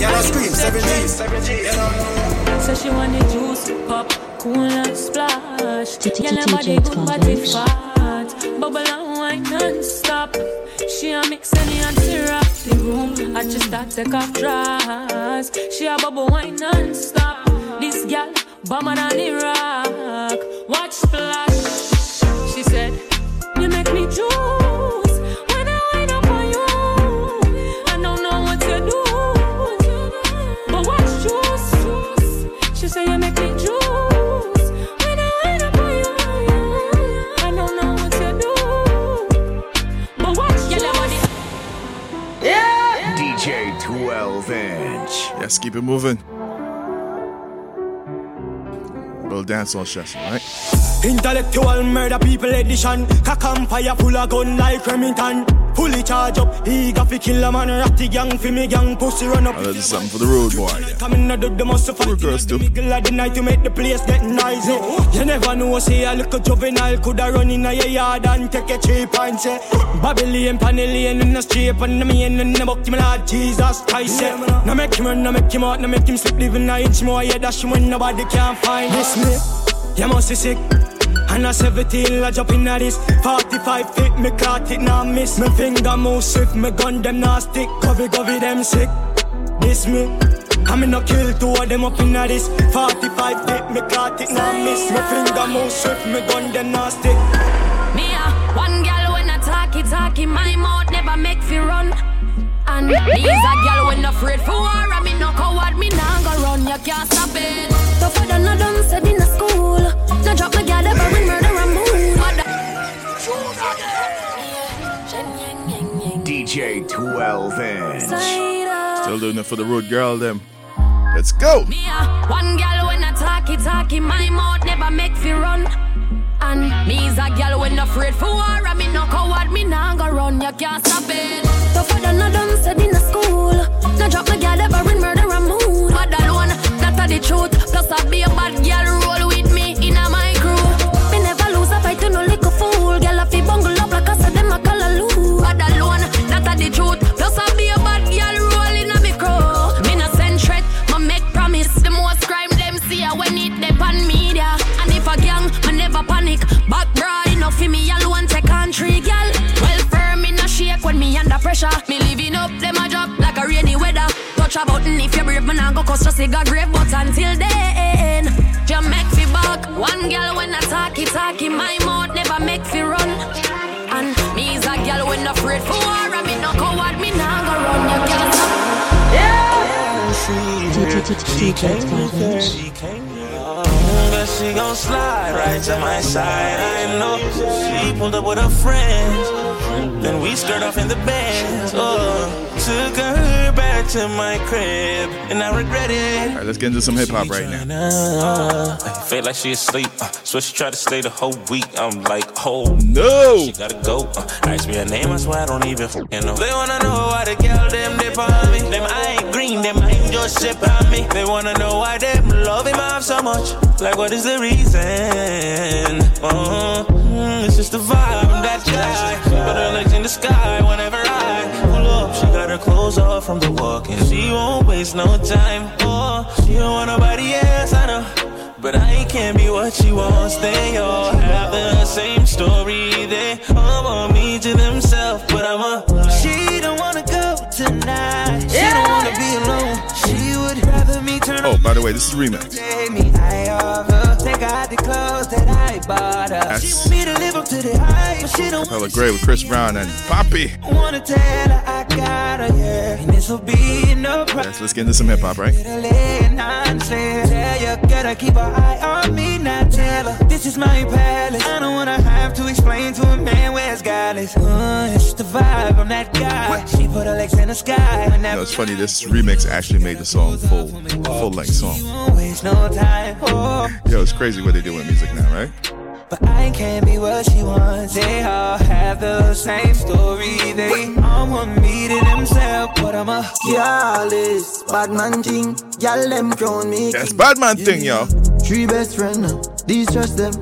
Girl a scream, seven G's. You know. So she want the juice, pop, cool and splash. Girl, her body good, body fat. Bubble and wine non-stop. She a mix any and syrup the room. I just start take off dress. She a bubble wine non-stop. This girl, bomber than Iraq. Watch splash. She said, you make me juice. When I wind up on you, I don't know what to do. But watch juice. She said, you make me juice. When I wind up on you, I don't know what to do. But watch your. DJ 12 inch. Yes, keep it moving. Little dance on session, right? Intellectual murder people edition. Cock fire full of gun like Remington. Fully charge up, he got fi kill a man. Ratty gang fi me gang, pussy run up. This is something for the road boy. Yeah. Come in and do the muscle fight. girls too. Middle of the night to make the place get noisy. You never know, say a little juvenile coulda run in a your yard and take a cheap and say Babylon, Panellian in the street and the main in the buck, me Lord Jesus Christ. Yeah. Now make him run, now make him out, now make him slip, living a inch more. Yeah, dash when nobody can find this me. You must be sick. And a 17, I jump in at this 45 feet, me caught it, now miss. Me finger move swift, me gun them now stick. Covey, covey, them sick. This me. I'm in a kill two of them up in at this 45 feet, me caught it, now miss. Me finger move swift, me gun them now stick. Me a one girl when I talk it, talk it, my mouth never make fi run. And me is a girl when afraid for war, and me no coward, me nah go run, you can't stop 12 inch. Still doing it for the road girl, them. Let's go. Me a one girl when I talk it, talk it, my mouth never make fi run. And me is a girl when afraid for war, and me no coward, me nah go run, you can't stop it. Tougher than a done said in a school. Now drop my girl, ever bring murder and moon. But alone, that's the truth. Plus I be a bad girl, a button if you're brave, man I go cause just a grave. But until then, just make me back. One girl when I talk it, talk it, my mouth never make fi run. And me is a girl when i afraid for war, and me no coward, me nah go run. You. Yeah! Can't stop. She came with She came but she gon' slide right to my side. I know she pulled up with her friends. Then we skirt off in the bands. Oh, took her back to my crib, and I regret it. All right, let's get into some hip hop right now. Uh, I feel like she asleep. Uh, so she tried to stay the whole week. I'm like, oh no, she gotta go. Uh, ask me her name, I swear I don't even know. They wanna know why the girl them dip on me. Them I ain't green, them I ain't just ship on me. They wanna know why them love him off so much. Like what is the reason? Uh, mm, it's just the vibe that she likes. She put her legs in the sky whenever I pull up. She got her clothes off from the walk and she won't waste no time. Oh, she don't want nobody else, I know. But I can't be what she wants. They all have the same story. They all want me to themselves, but I'm a. She Oh, by the way, this is the remix. Take me high off her. Take out the clothes that I bought her. That's- She want me to live up to the hype, but she don't Hella great with Chris Brown and Poppy. wanna tell her I got her, yeah. And this'll be no Yes, let's get into some hip hop, right? Yeah, you gotta keep an eye on me, not tell her. This is my palace. I don't wanna have to explain to a man where it's godless. Uh, it's the vibe, I'm that guy. She put her legs in the sky. You know, it's funny. This remix actually made the song full, full length song. Waste no time. Oh. Yo, it's crazy what they do with music now, right? But I can't be what she wants. They all have the same story. They all want me to themselves, but I'm a is bad man thing. Y'all them crown me. That's bad man thing, yo. Three best friend, uh, distrust them.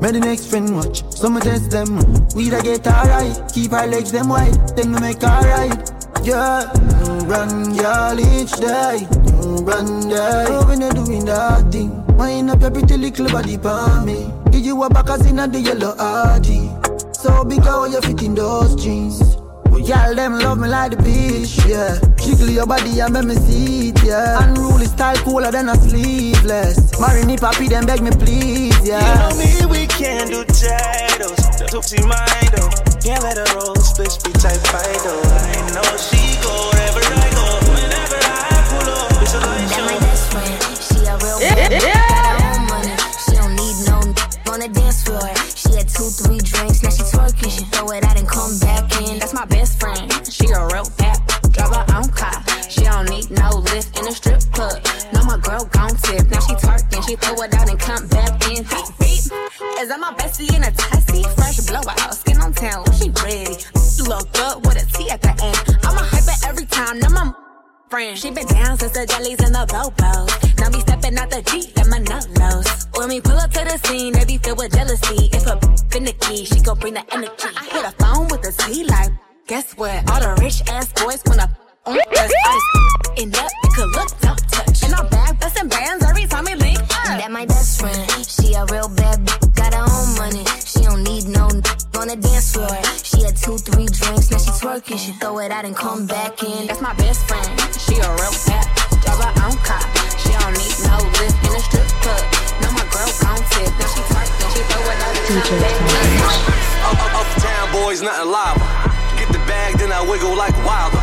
May the next friend watch, some test them. We da get alright, keep our legs them wide, then we make alright. Yeah, no run, y'all each day. Oh, no run, day. Oh, when you're doing that thing, wind up your pretty little body for me. Give you a back as in the yellow RG. So big how you fit in those jeans. But y'all them love me like the beach, yeah. Jiggle your body and make me see it, yeah. Unruly style cooler than a sleeveless. Me, papi, then beg me please, yeah. You know me, we can do titles. Tootsie mind. Can't let her roll, split be type fight, though. I know she go wherever I go. Whenever I pull up, it's a light show. my best friend. She a real bad bitch, got her own money. She don't need no n- on the dance floor. She had two, three drinks, now she twerking. She throw it out and come back in. That's my best friend. She a real bad, drive her own car. She don't need no lift in a strip club. No, my girl gon' tip. Now she twerking, she throw it out and come back in. Beep, beep. Is that my bestie in a tessie? Fresh blowout, skin on town, she ready. Look good with a T at the end. I'm a hyper every time, now my friend. She been down since the jellies and the bobos. Now me stepping out the Jeep, and my nut lows. When we pull up to the scene, they be filled with jealousy. If a finicky, she gon' bring the energy. I hit a phone with a T like, guess what? All the rich ass boys wanna on us. I just in up, you could look, don't touch. And I'm back, busting bands the dance floor. She had two, three drinks, now she twerking. She throw it out and come back in. That's my best friend, she a real bad bitch, drive her own car. She don't need no lift in a strip club. No, my girl gon' tip, now she twerking, she throw it out and come back in. Up, up, uptown boys, nothing live. Get the bag, then I wiggle like wilder.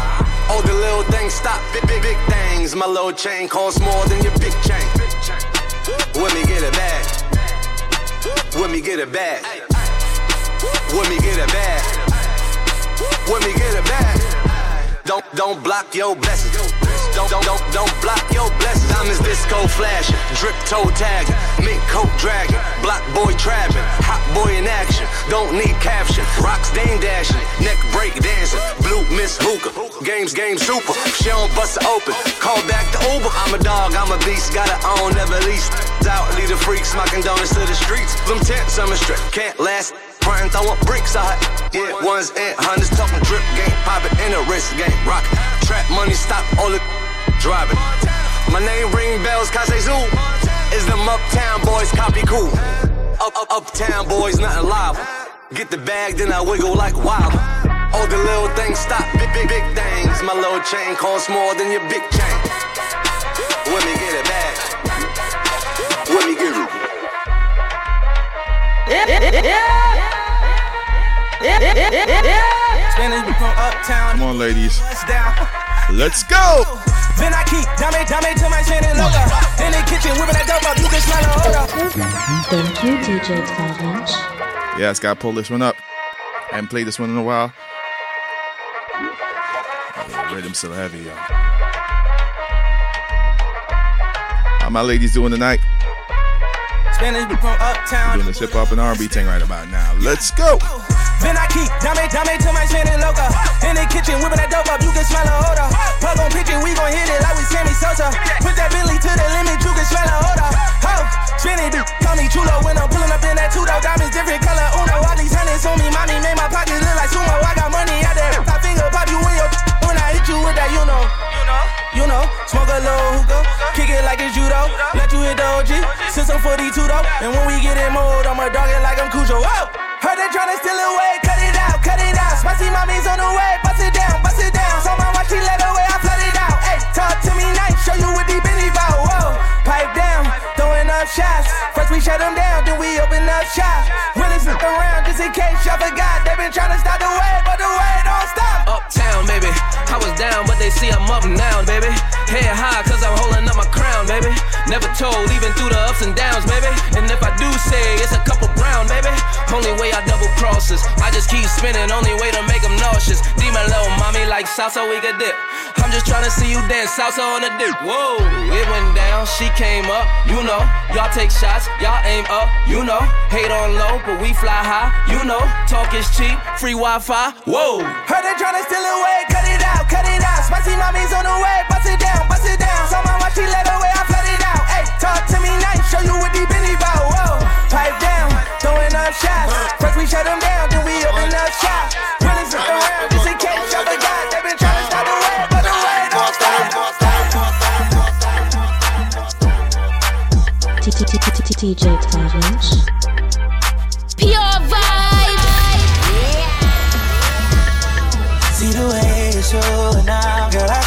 All the little things stop, big, big, big things. My little chain costs more than your big chain. Let me get a bag. Let me get a bag. Let me get a bag. Let me get a bag. Don't don't block your blessings. Don't don't don't don't block your blessings. Diamonds disco flashing, drip toe tagging, mink coat dragging, block boy trapping, hot boy in action. Don't need caption. Rocks dame dashing, neck break dancing, blue miss hookah. Games game super. She don't bust it open. Call back the Uber. I'm a dog, I'm a beast. Gotta own, never lease. Out, lead the freaks, smocking donuts to the streets. Them tents, I'm a strip, can't last. Frontin' throwing bricks out. Yeah, ones and hundreds talking drip game, poppin' in a wrist game, rock. Trap money, stop all the driving. My name ring bells, Kase Zoo. Is them uptown boys copy cool? Up, up, uptown boys, nothing live. Get the bag, then I wiggle like wild. All the little things stop, big, big, big things. My little chain costs more than your big chain. Let me get it back. Me get it. Be from uptown. Come on, ladies. Let's go. Then I keep dame, dame to my chin and logo. In the kitchen, whipping that dope up, you can smell the odor. Thank you, DJ 12 inch. Yeah, it's gotta pull this one up. I haven't played this one in a while. Yeah, rhythm still heavy, yo. How my ladies doing tonight? Spanish from uptown. Doing this hip hop and R&B thing right about now. Let's go. Then I keep dame, dame to my and logo. In the kitchen, whipping that dope up, you can smell the odor. Plug on pitch it, we gon' hit it like we Sammy Sosa. Put that Billy to the limit, you can smell the odor. Ho, spinning, call me chulo when I'm pulling up in that two-door diamonds, different color Uno. All these hundreds on me, mommy made my pockets look like sumo. I got money out there. I finger pop you in your when I hit you with that, you know. You know, smoke a little hookah, kick it like it's judo. Let you hit the OG, since I'm 42 though. And when we get in mode, I'ma dog it like I'm Cujo. Whoa! Heard they tryna steal away, cut it out, cut it out. Spicy mommy's on the way, bust it down, bust it down. So my watch, she let away, I flood it out. Hey, talk to me nice, show you what the shots. First we shut them down, then we open up shop. Really flip around just in case y'all forgot. They been tryna stop the way, but the way don't stop. Uptown, baby. I was down, but they see I'm up now, baby. Head high, cause I'm holding up my crown, baby. Never told, even through the ups and downs, baby. And if I do say it's a couple brown, baby. Only way I double crosses. I just keep spinning, only way to make them nauseous. Demon low, mommy like salsa, we could dip. I'm just trying to see you dance salsa on the dick. Whoa, it went down, she came up, you know. Y'all take shots, y'all aim up, you know. Hate on low, but we fly high, you know. Talk is cheap, free Wi-Fi, whoa. Heard they tryna steal away, cut it out, cut it out. Spicy mommy's on the way, bust it down, bust it down. Saw my watch, she let away, I flood it out. Hey, talk to me nice, show you what deep in bout. Whoa, pipe down, throwing up shots. First we shut them down, then we open up shop. DJ 12 inch. Pure vibe. See the way you show now, girl,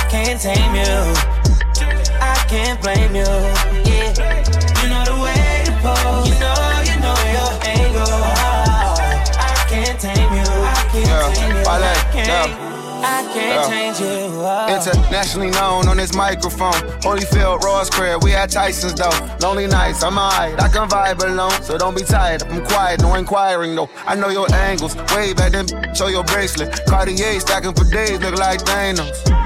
I can't change you. Oh. Internationally known on this microphone. Holyfield, Ross crib, we at Tyson's though. Lonely nights, I'm alright, I can vibe alone. So don't be tired, I'm quiet, no inquiring though. I know your angles, way back then, show your bracelet. Cartier stacking for days, look like Thanos.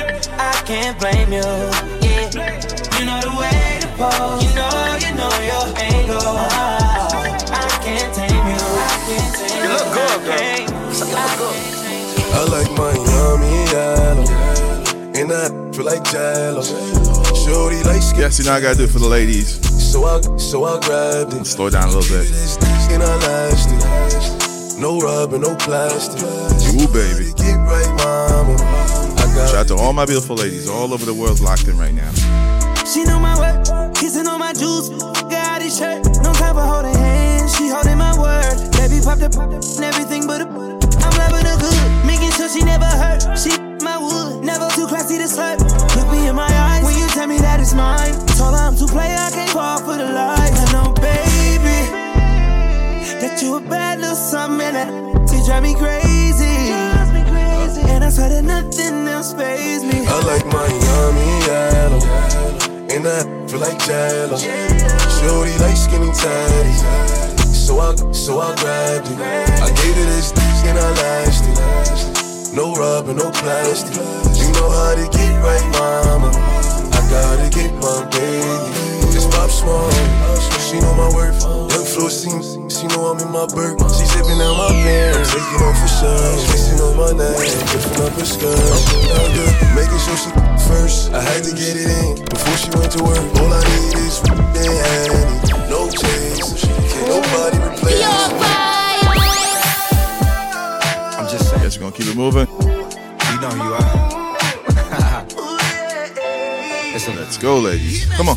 I can't blame you. Yeah, you know the way to pose. You know, you know your angle. I can't tame you. I can't tame you. You look good, girl. I like Miami yellow, and I feel like Jello. Shorty like skin. Yes, you know I gotta do it for the ladies. So I, so I grabbed it. Slow down a little bit. Skin elastic, no rubber, no plastic. Ooh, baby. Get right, mama. Shout out to all my beautiful ladies all over the world locked in right now. She know my work, kissing on my juice. Got his shirt, no time for holding hands. She holding my word. Baby popped up and everything but a. I'm loving her good, making sure she never hurt. She my wood, never too classy to slut. Look me in my eyes when you tell me that it's mine. Told her I'm too play, I can't fall for the lies. I know, baby, that you a bad little something that she drive me crazy. And I swear that nothing else phase me. I like Miami yellow, and I feel like Jello. Shorty like skinny tatty, so I, so I grabbed it. I gave her this skin elastic, no rubber, no plastic. You know how to get right, mama. I gotta get my baby. Just pop small, she know my worth. Young floor seems, she know I'm in my bird. She zipping out my pants, taking off her shirt, kissing on my neck, lifting up her skirt. Down good, making sure she first. I had to get it in before she went to work. All I need is and Annie, no chase. She can't nobody replace. I'm just saying. Guess we're gonna keep it moving. You know you are. Let's go, ladies. Come on.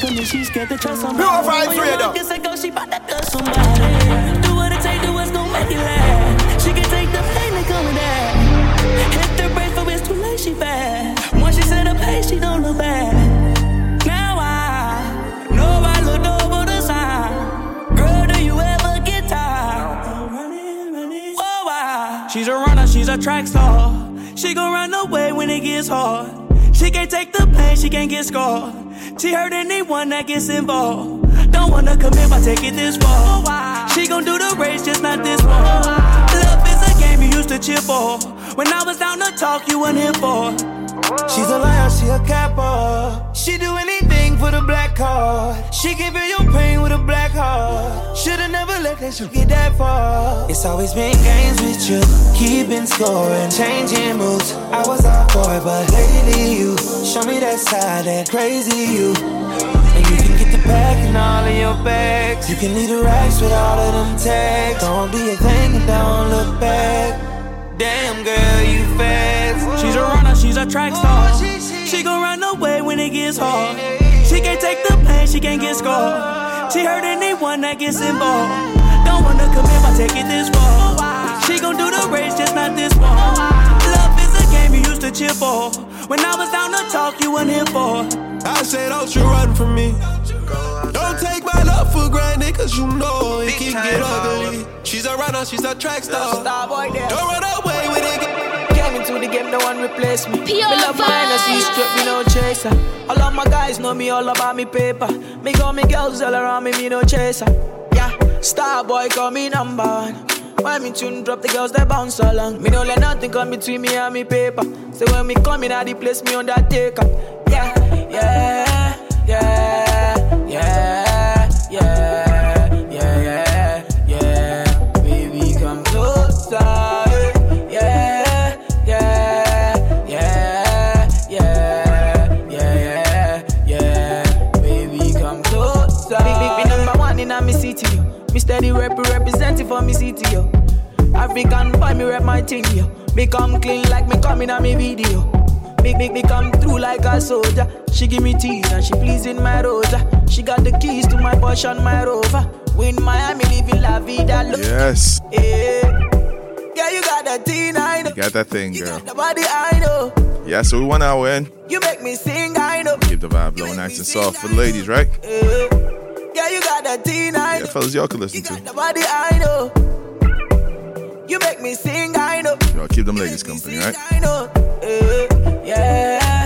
come to me, she scared to trust somebody. Vibes, she somebody. Do what it do what's gonna make it last. She can take the pain that come with that. Hit the but it's too late, she bad. Once she set she don't look you She's a runner, she's a track star. She gon' run away when it gets hard. She can't take the pain, she can't get scarred. She hurt anyone that gets involved. Don't wanna commit by taking this far. She gon' do the race, just not this one. Love is a game you used to cheer for. When I was down to talk, you weren't here for. She's a liar, she a capper. She do anything for the black card. She give you your pain with a black heart. Shoulda never let that shit get that far. It's always been games with you, keeping score and changing moves. I was all for it, but lately you show me that side, that crazy you. And you can get the pack and all of your bags. You can leave the racks with all of them tags. Don't be a thing and don't look back. Damn girl, you fast. She's a runner, she's a track oh, star. She gon' run away when it gets hard. She can't take the pain, she can't get scarred. She hurt anyone that gets involved. Don't wanna commit by taking this far. She gon' do the race, just not this one. Love is a game you used to cheer for. When I was down to talk, you weren't here for. I said, don't you run from me. Don't take my love for granted, cause you know it can get ugly. She's a runner, she's a track star. Star boy there. Don't run away the game, no one replace me. Pure me love mine, I see vibes. me no chaser. All of my guys know me all about me paper. Me got me girls all around me, me no chaser. Yeah, star boy call me number one. When me tune drop, the girls they bounce along. Me don't let nothing come between me and me paper. So when me come in, the place me on that take up. Yeah, yeah, yeah, for me city, yo. African boy, me rep my thing, yo. Me come clean like me coming on me video. Big, big, me come through like a soldier. She give me teeth and she pleasing my rosa. She got the keys to my Porsche and my Rover. Win Miami, living la vida loca. Yes. Yeah. Yeah, you got that teen, I know. You got that thing, girl. The body, I know. Yeah, so we want hour win. You make me sing, I know. Keep the vibe low, nice and soft for the ladies, right? Yeah, yeah you got that teen, I Yeah, fellas, y'all can listen to. The body, I know. You make me sing, I know. Y'all keep them ladies company, right? I know. Eh, yeah, yeah,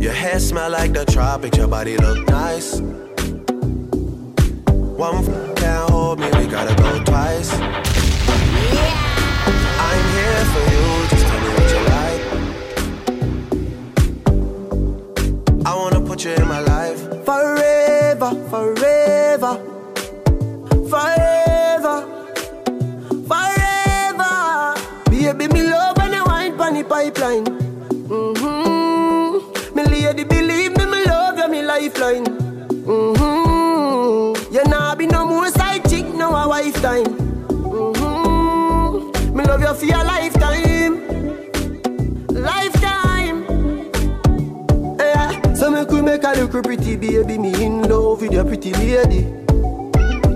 Your hair smell like the tropics, your body look nice. One f- can't hold me, we gotta go twice. Yeah. I'm here for you, just tell me what you like. I wanna put you in my life. Forever, forever, forever, forever. Baby, me love when you wine pon the pipeline. Lifeline. Mm-hmm. You nah be no more side chick, no a wife time. Mm-hmm. Me love you for your lifetime, lifetime. Yeah. So me could make a little pretty baby, me in love with your pretty lady.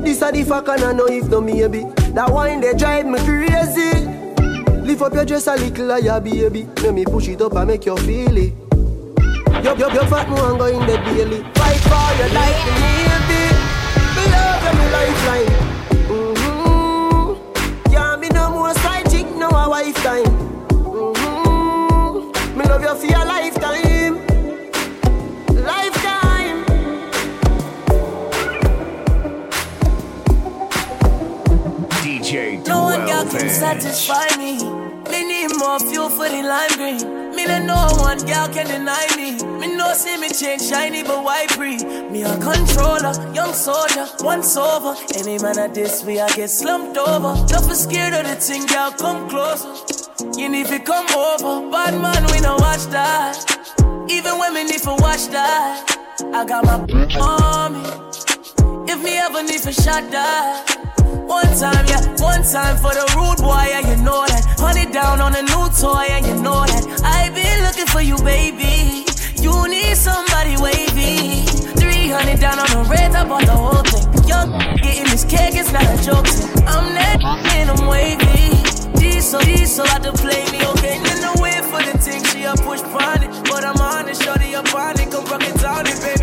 This a the fuck and I know if no maybe. That wine they drive me crazy. Lift up your dress a little higher, baby. Let me push it up and make you feel it. Yo, yo, yo, fat and go in the daily. Fight for your life, me navy. Me love you, me lifeline. Mm-hmm. Can't be no more side chick, no a wife time. Mm-hmm. Me love you for your lifetime. Lifetime. DJ No one girl can satisfy me. Me need more fuel for the lime green. Me no one girl can deny me. Me no see me change shiny, but why free? Me a controller, young soldier, once over. Any man at this way, I get slumped over. Don't be scared of the thing, girl, come closer. You need to come over, bad man, we no watch that. Even women me need to watch that, I got my mommy. If me ever need to shot that. One time, yeah, one time for the rude boy, yeah, you know that. Honey down on a new toy, and you know that. I looking for you, baby. You need somebody wavy. 300 down on the red, I bought the whole thing. Young getting this cake, it's not a joke. I'm that and I'm wavy. Diesel, diesel, had to play me, okay? In the way for the thing, she a push on it. But I'm on it, shorty up on it. Come rock it down it, baby,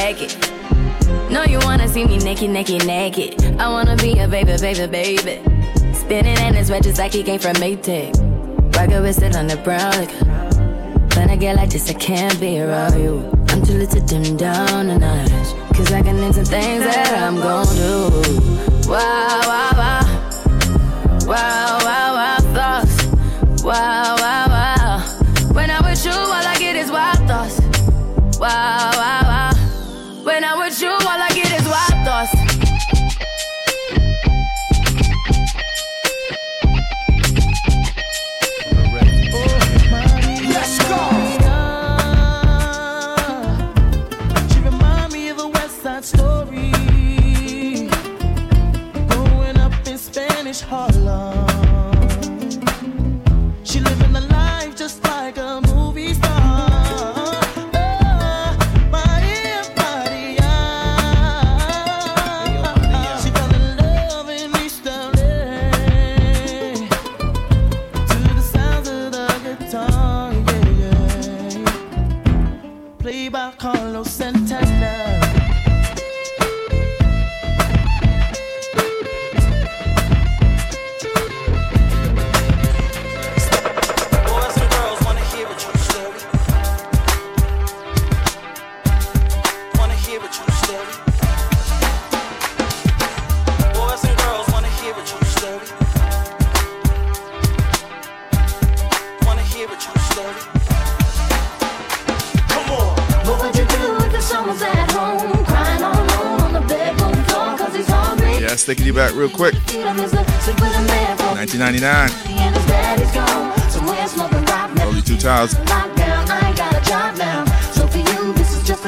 it. No, you wanna see me naked, naked, naked. I wanna be a baby, baby, baby. Spinning in his red just like he came from Maytag. Rocket with it on the brown. Like, when I get like this, I can't be around you. I'm too little to dim down the night. Cause I can into things that I'm gon' do. Wow, wow, wow. Wow, wow, wow, thoughts. Wow, wow.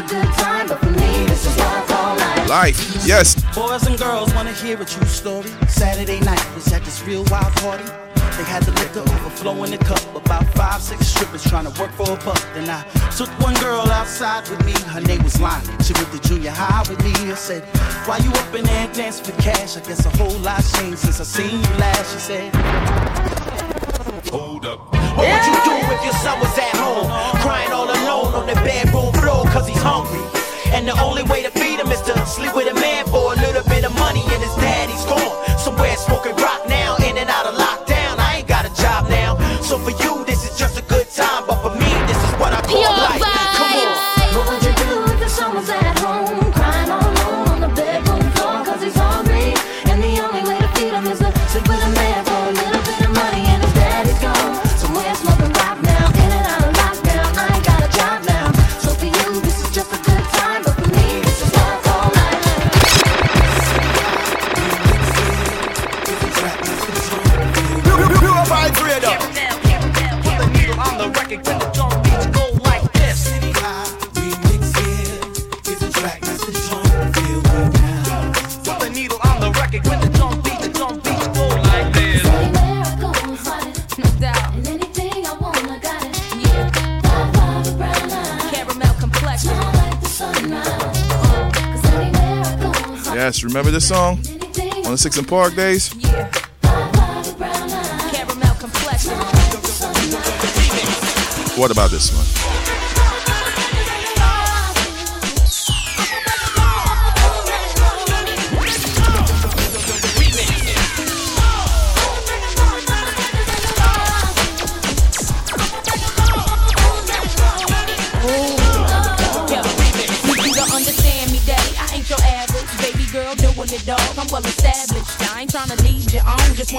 Good time, but for me, this is love all night. Life, yes. Boys and girls wanna hear a true story. Saturday night was at this real wild party. They had the liquor overflow in the cup. About five, six strippers trying to work for a buck. Then I took one girl outside with me. Her name was Lonnie. She went to junior high with me. I said, Why you up in there dancing for cash? I guess a whole lot changed since I seen you last. She said, Hold up. What would you do if your son was at home, crying all alone on the bedroom floor cause he's hungry? And the only way to feed him is to sleep with a man for a little I'm fine. Yes, remember this song? On the Six and Park days? What about this one?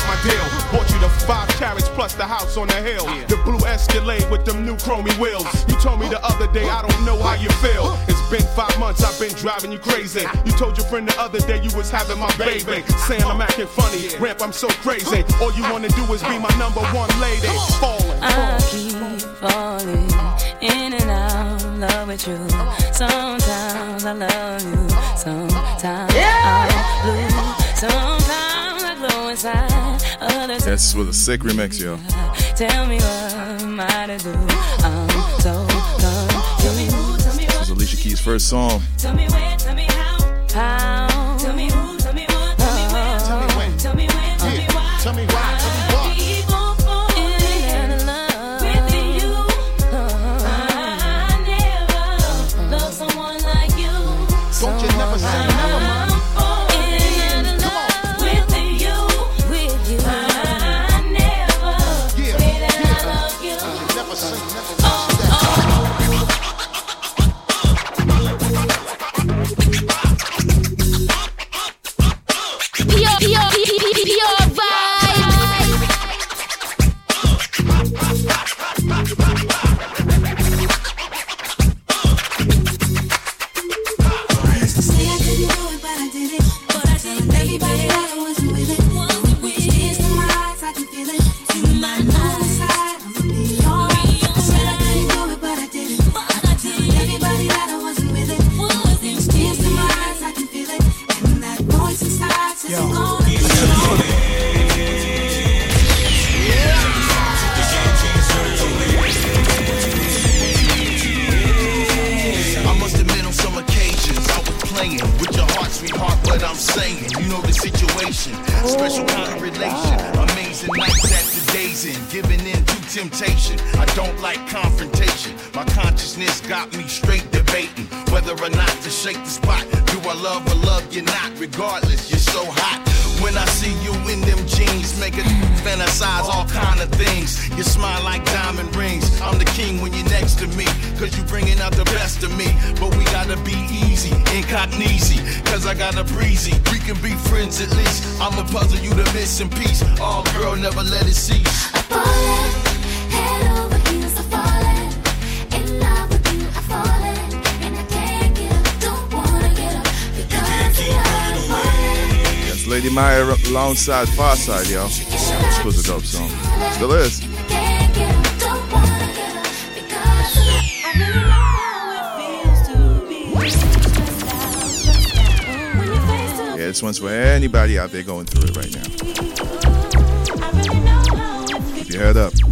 caught my deal. Bought you the five carats plus the house on the hill. The blue Escalade with them new chromey wheels. You told me the other day, I don't know how you feel. It's been five months, I've been driving you crazy. You told your friend the other day you was having my baby. Saying I'm acting funny. Ramp, I'm so crazy. All you wanna do is be my number one lady. Falling. I keep falling in and out of love with you. Sometimes I love you, sometimes I'm blue, sometimes I glow inside. Other This was a sick remix, yo. Tell me what am I to do? I'm so confused. This is Alicia Keys' first song. Tell me where, tell me how, how. Tell me who, tell me what, tell me where, tell me when, tell me when, tell me why. Alongside Pharcyde, yo. This was a dope song. Still is. Yeah, this one's for anybody out there going through it right now. Keep your head up.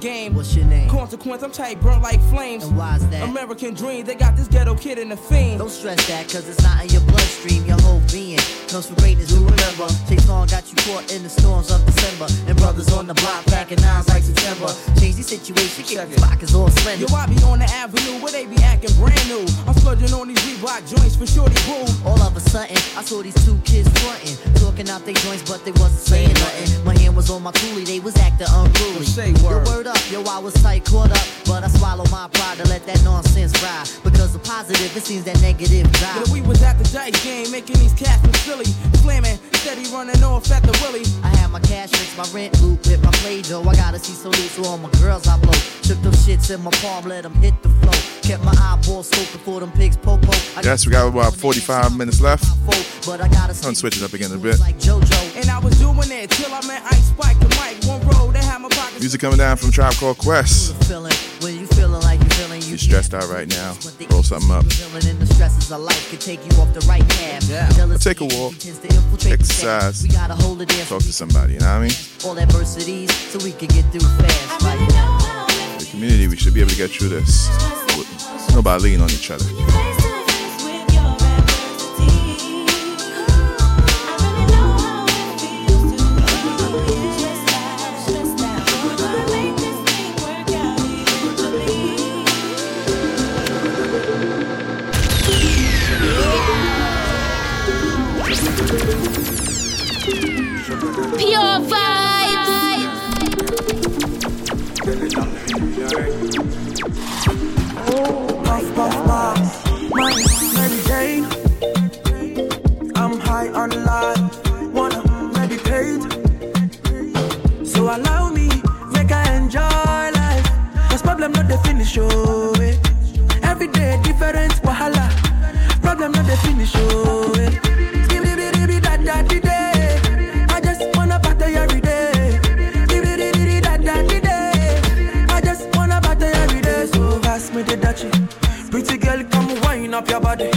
Game. What's your name? Consequence, I'm tight, burnt like flames. And why's that? American dream, they got this ghetto kid in the fiend. Don't stress that, cause it's not in your bloodstream. Your whole being comes from greatness, you remember. Chase Long got caught in the storms of December. And brothers on the block packing nines like September. Change the situation, keep the pockets all slender. Yo, I be on the avenue where they be acting brand new. I'm splurging on these Reebok joints for shorty boo. All of a sudden, I saw these two kids frontin', talking out their joints, but they wasn't saying nothing. My hand was on my coolie, they was acting unruly. Say Yo, word. word up, yo, I was tight, caught up, but I swallowed my pride to let that nonsense ride. Because the positive, it seems that negative die. Yeah, we was at the dice game, making these cats look silly. Slamming, steady running off at the willy. I had my cash fix, my rent loop, with my play dough. I gotta see so loose, so all my girls I blow. Took them shits in my palm, let them hit the flow. Kept my eyeballs scoping for them pigs, popo. I Yes, we got about 45 minutes left. but I gotta I'm switch it up again a bit. like JoJo. And I was doing it till I met Ice Spike and Mike. One road, they had my pockets. Music coming down from Tribe Called Quest. Stressed out right now. Roll something up. feeling in the stresses of life can take you off the right path. Or take a walk. Exercise. We gotta hold it there. Talk to somebody, you know what I mean? All adversities so we can get through fast. Like The community, we should be able to get through this. Nobody lean on each other. Pure vibes. Jane. I'm high on life. Wanna meditate. So allow me, make I enjoy life. Cause problem not the finish, oh. eh. Every day different wahala. Problem not the finish, oh. Up your body.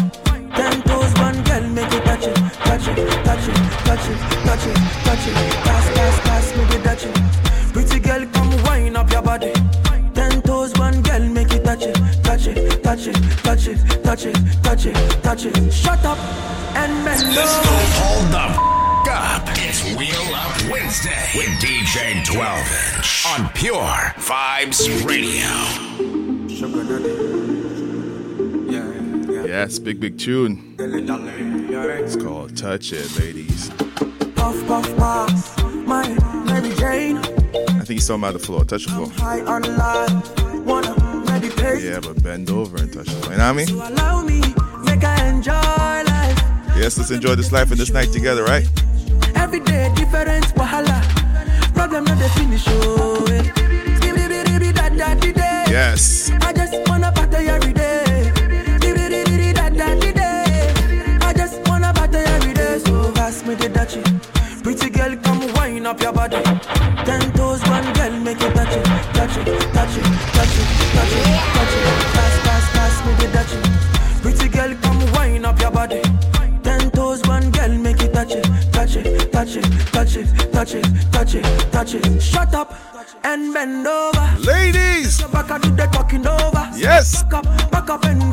Ten toes, one girl, make it touch it, touch it, touch it, touch it, touch it, touch it. Pass, pass, pass me the dutchie. Pretty girl, come wind up your body. Ten toes, one girl, make it touch it, touch it, touch it, touch it, touch it, touch it, touch it. Shut up and bend Let's go hold the f- up. It's Wheel Up Wednesday with DJ 12 inch on Pure Vibes Radio. Yes, big, big tune. It's called Touch It, ladies. Puff, puff, pass. My Mary Jane. I think he's talking about the floor. Touch the floor. High on life. Wanna meditate. Yeah, but bend over and touch the floor. You know what I mean? So allow me, make I enjoy life. Yes, let's enjoy this life and this night together, right? Every day different wahala. Problem not the finish, oh. Yes. Me the. Pretty girl, come wind up your body. Ten toes, one girl, make it touch it, touch it, touch it, touch it, touch it, it. Pass, pass, pass me the dutchie. Pretty girl, come wind up your body. Ten toes, one girl, make it touch it, touch it, touch it, touch it, touch it, touch it, touch it. Shut up and bend over. Ladies! Back do the talking over. Yes. Back up, back up and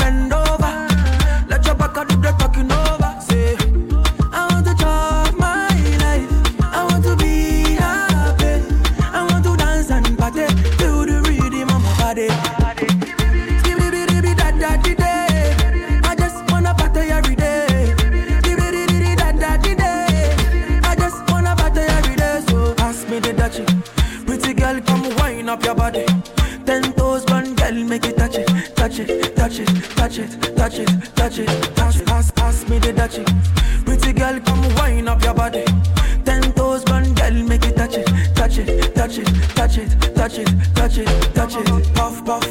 touch it, touch it, touch it. Pass, pass, pass me the dutchie. Pretty girl, come wind up your body. Ten toes, one girl, make it touch it, touch it, touch it, touch it, touch it, touch it, touch it. Puff, puff,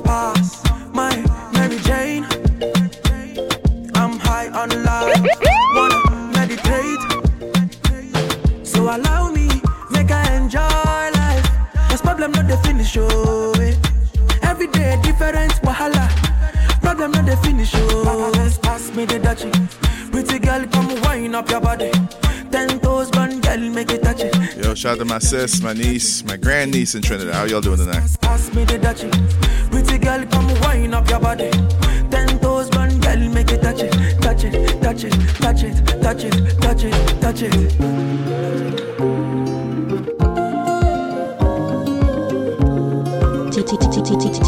out to my sis, my niece, my grandniece in Trinidad. How y'all doing tonight? Ask me the dutchie. Pretty girl, come wind up your body. Ten toes, man, girl, make it touch it, touch it, touch it, touch it, touch it, touch it, touch it.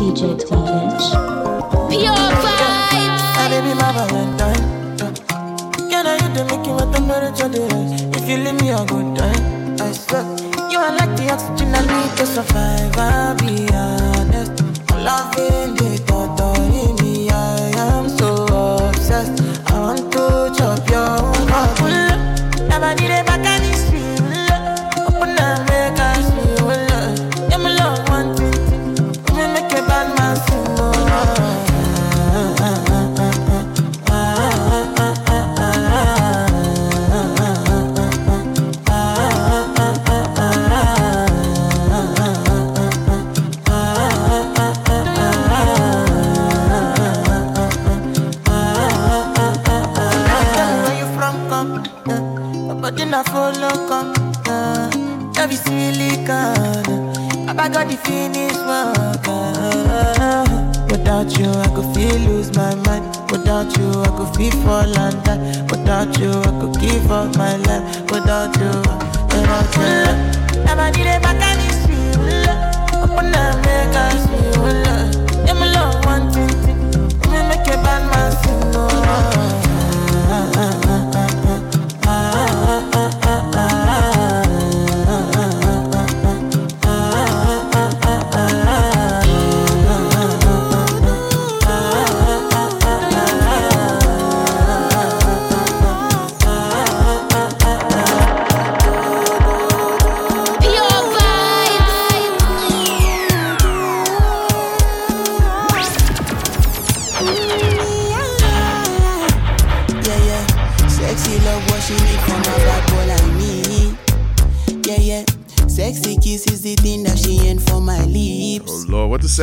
TJ Twinge. Pure vibes. Baby, my Valentine. Can I hit the Mickey with temperature days? If you leave me a good time, I swear. Are like the oxygen I need to survive. I'll be honest. Loving the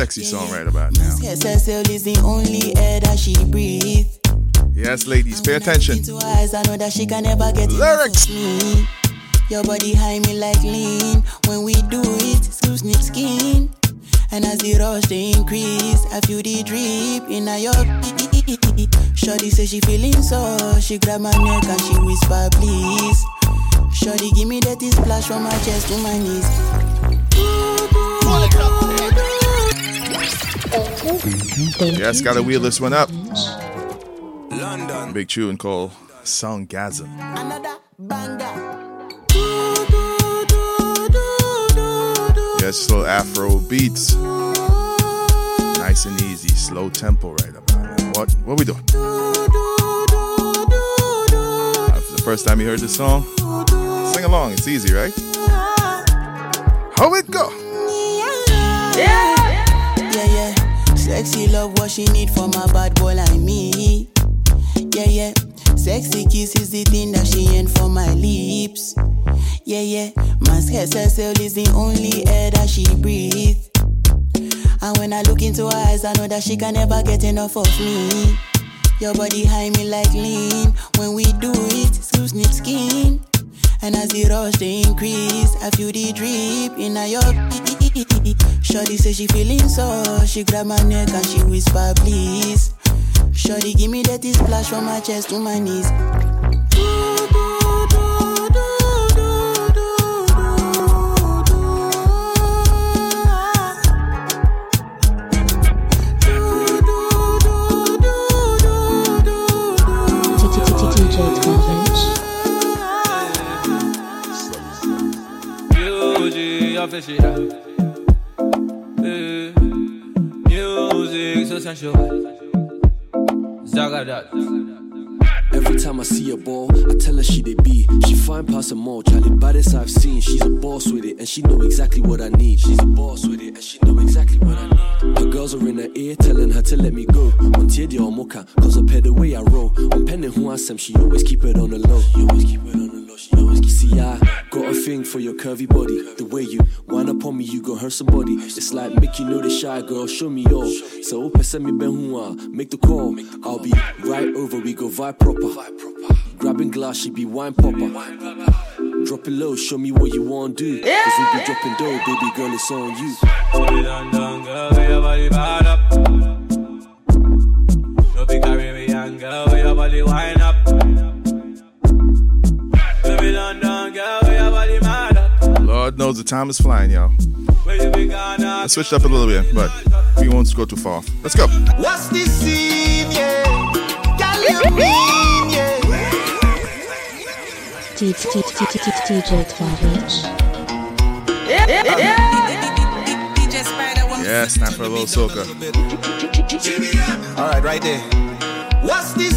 sexy song right about now? SSL is the only air that she breathes. Yes, ladies, pay attention. Into her eyes, I know that she can never get Lyrics. Your body high me like lean. When we do it, screw snip skin. And as the rush they increase, I feel the drip in a your <laughs> Shorty say she feeling so, she grab my neck and she whisper please. Shorty give me that splash from my chest to my knees. Yes, gotta wheel this one up. London. Big tune called Soundgasm. Yes, slow Afro beats. Nice and easy, slow tempo right about it. What what we doing? Uh, for the first time you heard this song, sing along. It's easy, right? How it go? Yeah, yeah. Sexy love what she need from a bad boy like me. Yeah, yeah. Sexy kiss is the thing that she ain't for my lips. Yeah, yeah. My Mask SSL is the only air that she breathes. And when I look into her eyes, I know that she can never get enough of me. Your body high me like lean. When we do it, snip skin. And as the rush they increase, I feel the drip in your Shorty say she feeling so, she grab my neck and she whisper please. Shorty give me that splash from my chest to my knees. Music. Zagadat. Every time I see a ball, I tell her she they be. She fine past them all, Charlie baddest I've seen. She's a boss with it, and she know exactly what I need. She's a boss with it, and she know exactly what I need. Her girls are in her ear, telling her to let me go. On Tiedi or Mocha, cause I pay the way I roll. On penning who I am, she always keep it on the low. She always keep it on the low, See, I got a thing for your curvy body. The way you wind up on me, you gon' hurt somebody. It's like Mickey know the shy girl, show me all. So, pesa me, benhua, make the call. I'll be right over, we go vibe proper. Grabbing glass, she be wine popper. Drop it low, show me what you want do. Cause we be dropping dough, baby girl, it's on you. Put it on Caribbean girl, where your body wind up. knows the time is flying, y'all. I switched up a little bit, but we won't go too far. Let's go. What's this scene, yeah? Yes, time for a little soca. All right, right there. What's the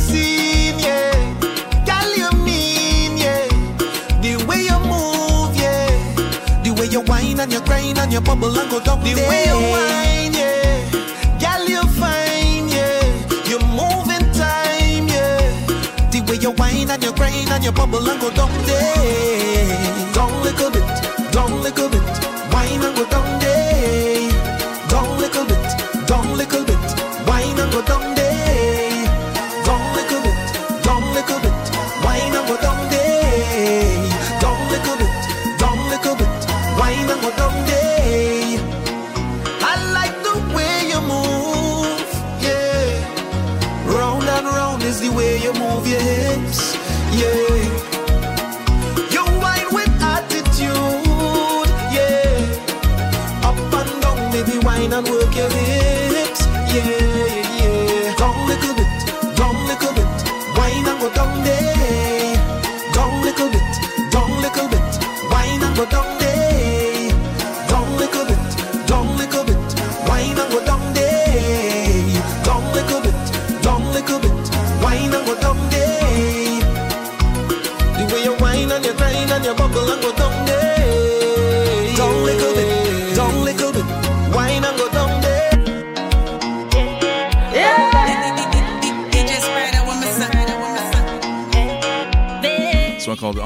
and your grind and your bubble and go down the there. way you whine, yeah. Girl, you fine, yeah. You move in time, yeah. The way you whine and you grind and you bubble and go down there.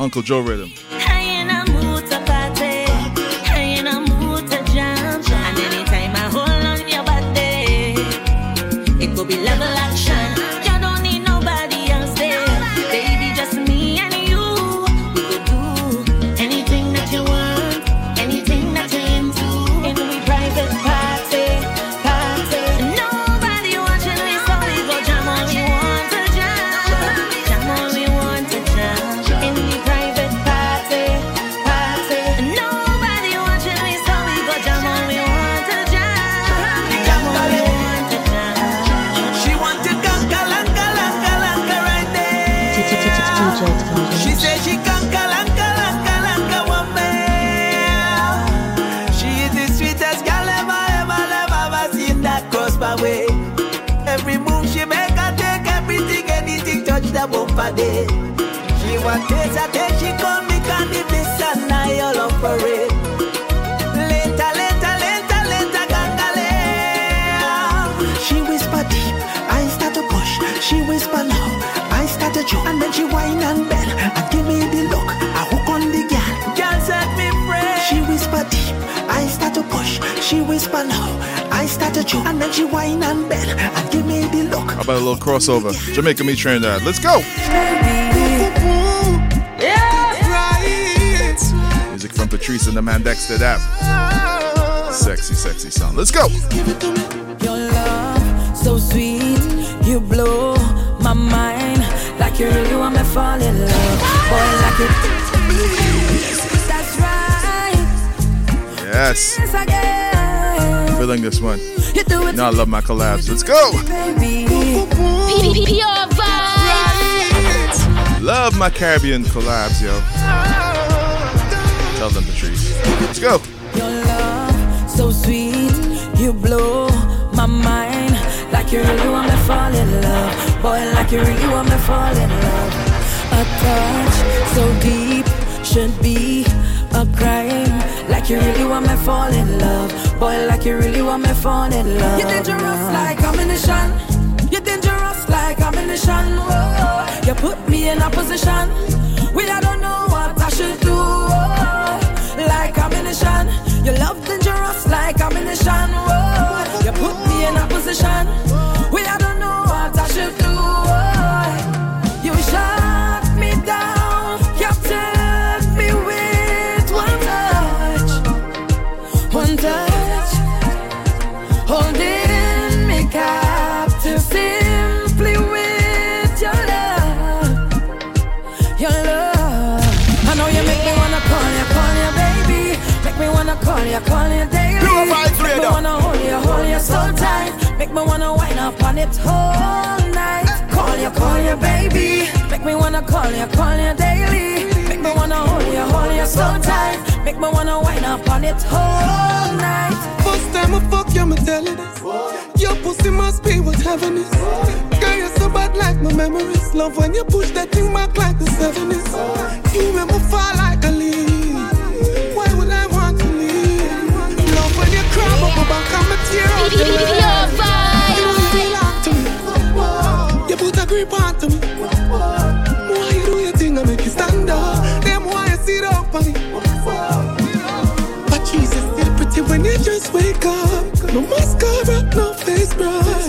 Uncle Joe rhythm. crossover. Jamaica meet Trinidad. Let's go. Music from Patrice and the Man Dexter app. Sexy, sexy song. Let's go. Your love, so sweet, you blow my mind. Like you really want me fall in love. Boy, like it. That's right. Yes. Feeling this one. You know I love my collabs. Let's go. Love my Caribbean collabs, yo. Tell them, Patrice. Let's go. Your love, so sweet. You blow my mind. Like you really want me fall in love. Boy, like you really want me fall in love. A touch so deep should be a crime. Like you really want me fall in love. Boy, like you really want me fall in love. You're dangerous now. like ammunition. You're dangerous like ammunition. Oh, you put me in a position where I don't know what I should do. Oh, like ammunition. Your love dangerous like ammunition. Oh, you put me in a position. you, call you daily. Pure vibes Make me wanna hold you, hold you so tight. Make me wanna wind up on it whole night. Call you, call you, baby. Make me wanna call you, call you daily. Make me wanna hold you, hold you so tight. Make me wanna wind up on it whole night. First time I fuck you, me telling this. Your pussy must be what heaven is. Girl, you're so bad like my memories. Love when you push that thing back like the seventies. You make me fall like a leaf. Just wake up. No mascara, no face brush.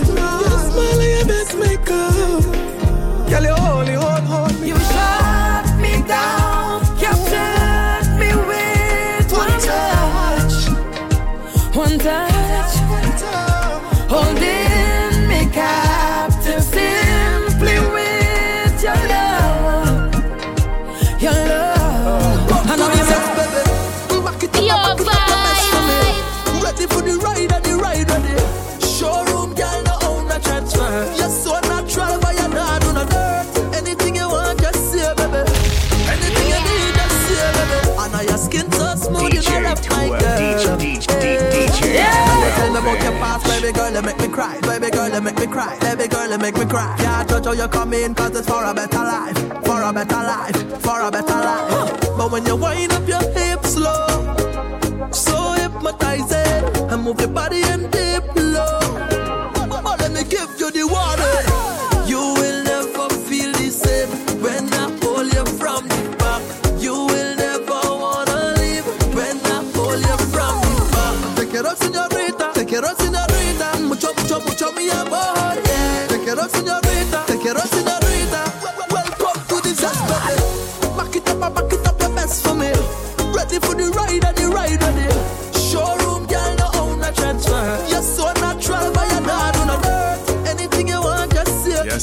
You make me cry. Baby girl, you make me cry. Yeah, how you come in, cause it's for a better life. For a better life. For a better life. But when you wind up your hips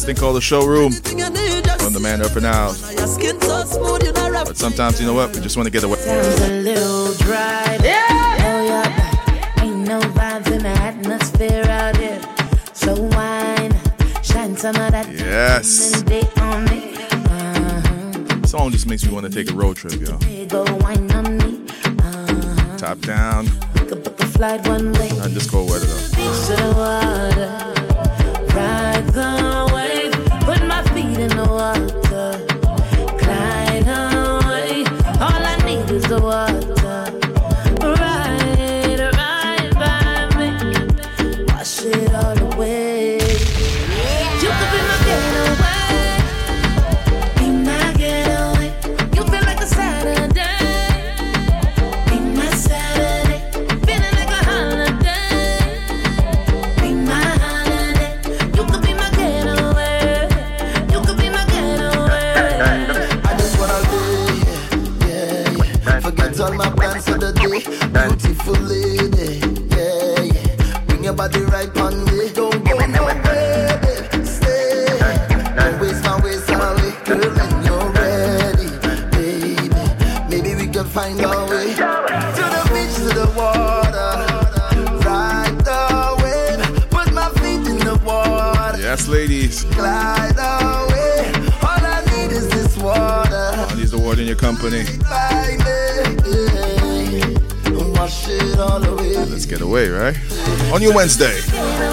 thing called the showroom Anything you need, just from the man up and out. Your skin so smooth, you know rap. But sometimes, you know what? We just want to get away. Sounds a little dry. Yeah. Oh, yeah. Ain't no vibes in the atmosphere out here. So wine, shine some of that Yes. day on. Song just makes me want to take a road trip, yo. Hey, go wine on me. Uh-huh. Top down. Book a flight one way. Not just cold weather though. Beach On your Wednesday.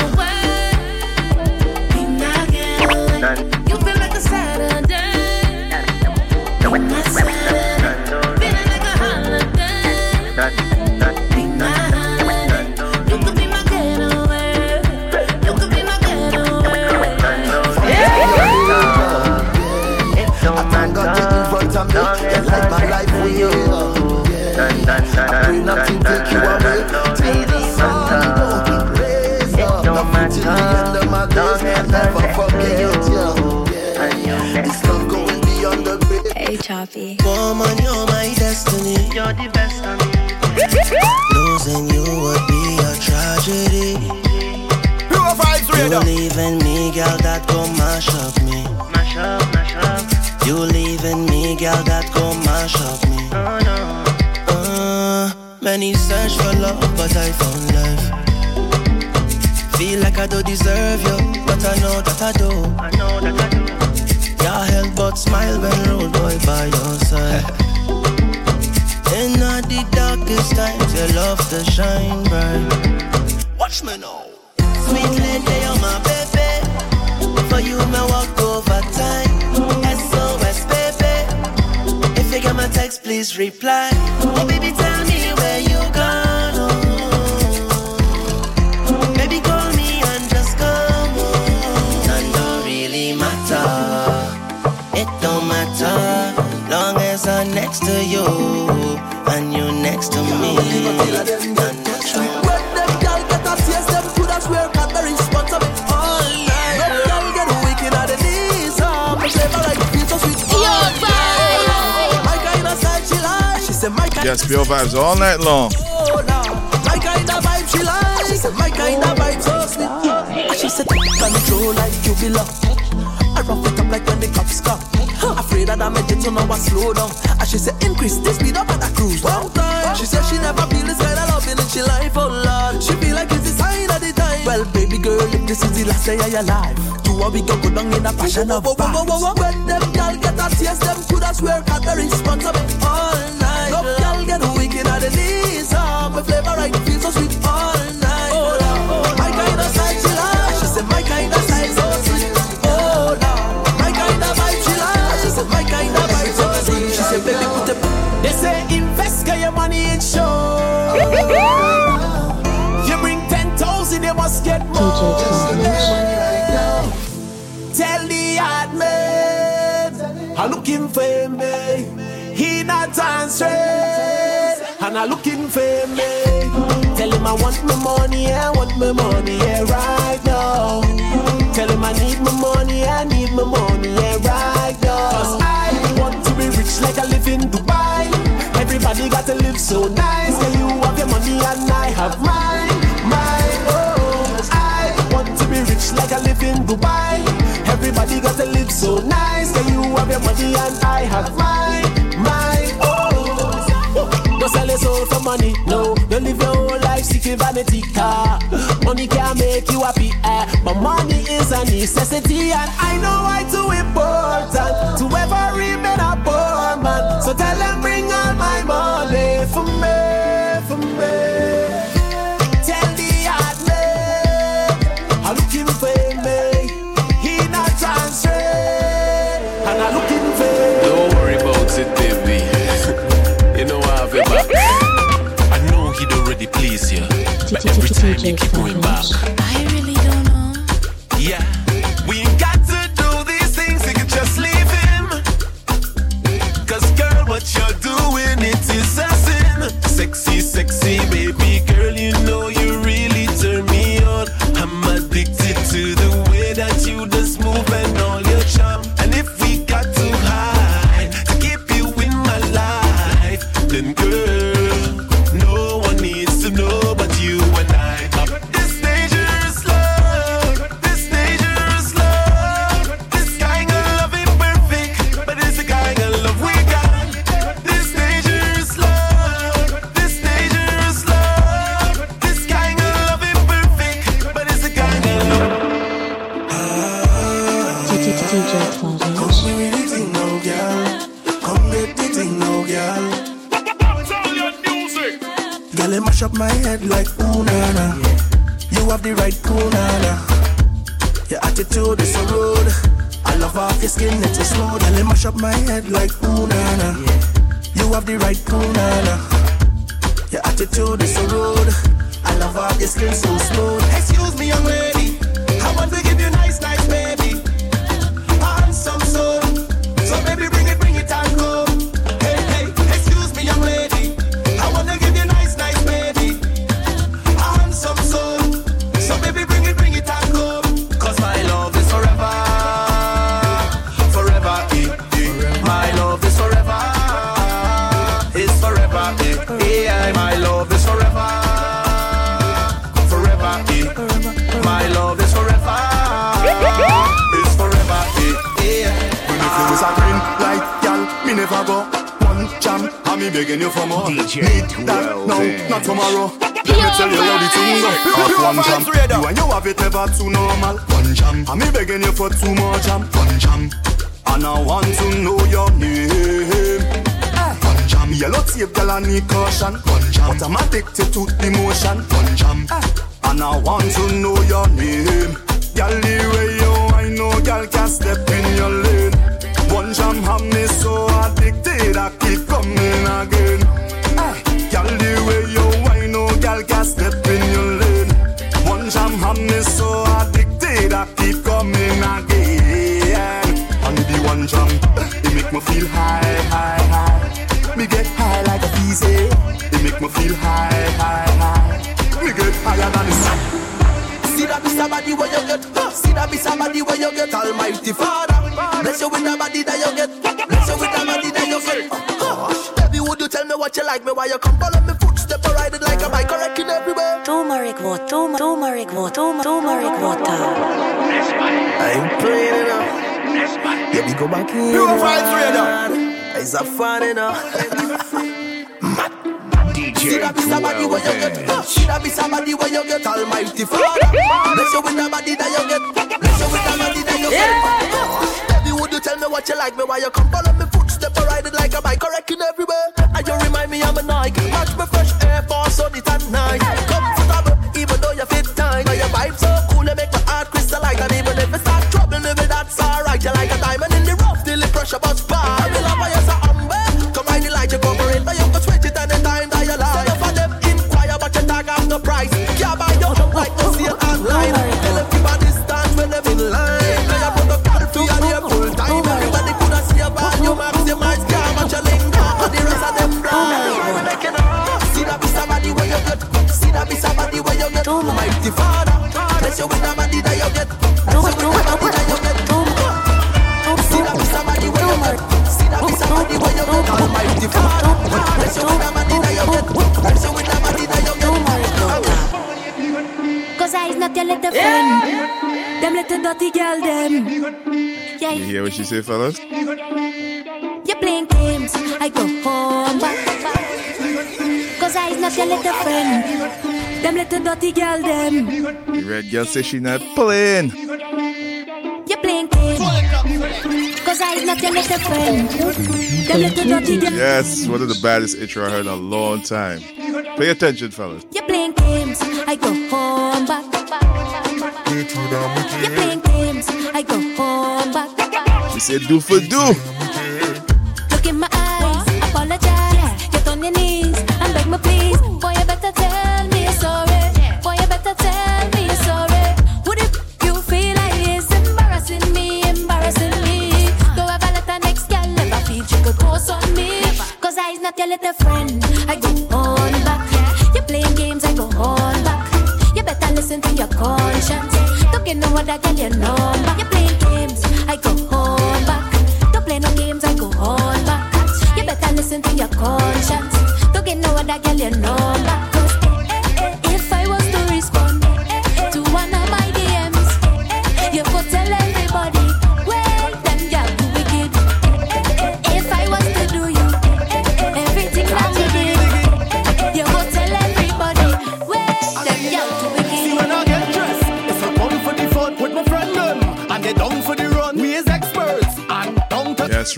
Hey, Choppy. Woman, you're my destiny. You're the best of me. Losing you would be a tragedy. You leaving me, girl, that go mash up me. You leaving me, girl, that go mash up me. Many search for love, but I found life. Feel like I don't deserve you, but I know that I do. I know that I do. Your help but smile when road boy by your side. <laughs> In all the darkest times, your love to shine bright. Watch me now. Sweet lady, you're my baby. For you, my walk over time. SOS, baby. If you get my text, please reply. Oh, baby, tell kind of style she like. She said my kind Yes, pure vibes all night long. Oh. My kind of vibe she like. She said my kind of vibe so sweet. And she said control like you belong. I rough it up like when the cops come. Afraid that I made it, so now I slow down. And she said increase the speed up and I cruise down time. She said she never feel this kind of loving in she life, oh lord. She feel like it's the sign of the time. Well, baby girl, if this is the last day of your life, you are we go go down in a passion of vibes. When them gal get a taste, them coulda swear Cadbury sponsor me all night. Some gal get wicked at the knees, ah, my flavor right feel so sweet you must. Tell the hard man, I'm looking for me. Eh. He not answering, and I'm looking for me. Eh. Tell him I want my money, I want my money, yeah, right now. Tell him I need my money, I need my money, yeah, right now. Cause I want to be rich like I live in Dubai. Everybody got to live so nice. Can you have your money and I have mine, like I live in Dubai. Everybody got to live so nice. Can you have your money and I have mine, mine, oh. Don't sell your soul for money, no. Don't live your whole life seeking vanity car. Money can make you happy, eh? but money is a necessity, and I know why too important to ever remain a poor man. So tell them bring all my money you, but every time you keep going back. The red girl says she not playing. You playing Cause I not your little friend. The little naughty girl. Yes, one of the baddest intro I heard in a long time. Pay attention, fellas. You playing games. I go home back. You playing games. I go home back. She said do for do. your little friend. I go on back. You're playing games, I go on back. You better listen to your conscience. Don't get no other girl your number. You're playing games, I go on back. Don't play no games, I go on back. You better listen to your conscience. Don't get no other girl your number.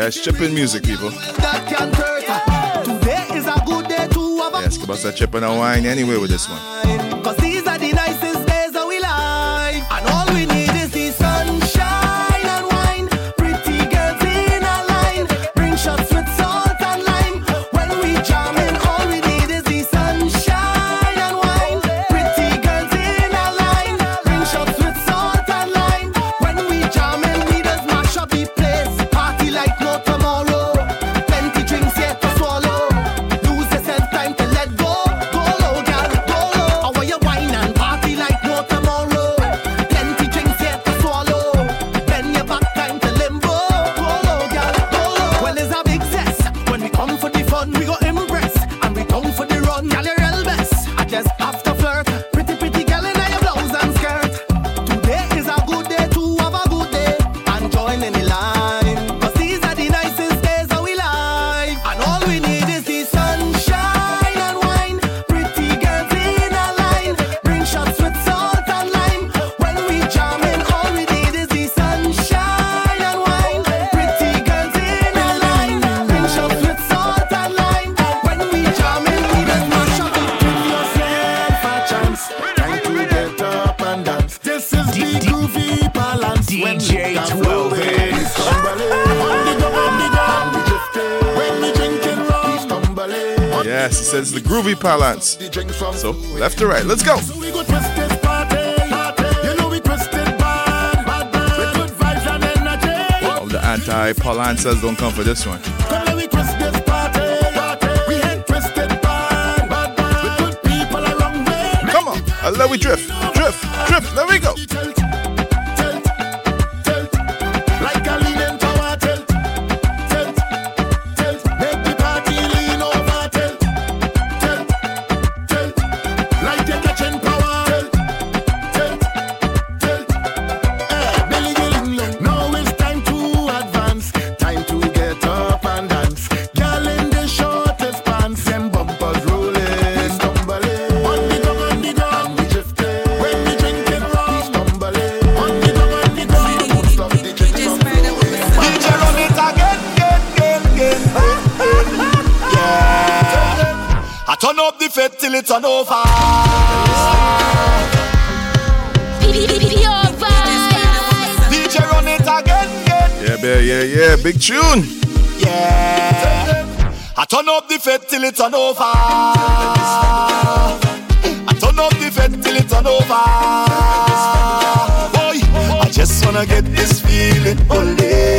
Yeah, it's chipping music, people. That can hurt. Today is a good day to have a. Yes, about that chipping and wine anyway with this one. parlance. So, left to right, let's go. All the anti parlancers don't come for this one. Come on, uh, let we drift, drift, drift, there we go. faith till it's an over. DJ run it again, again. Yeah, babe, yeah, yeah, big tune. Yeah. I turn up the faith till it's an over. I turn up the faith till it's an over. Boy, I just wanna get this feeling only.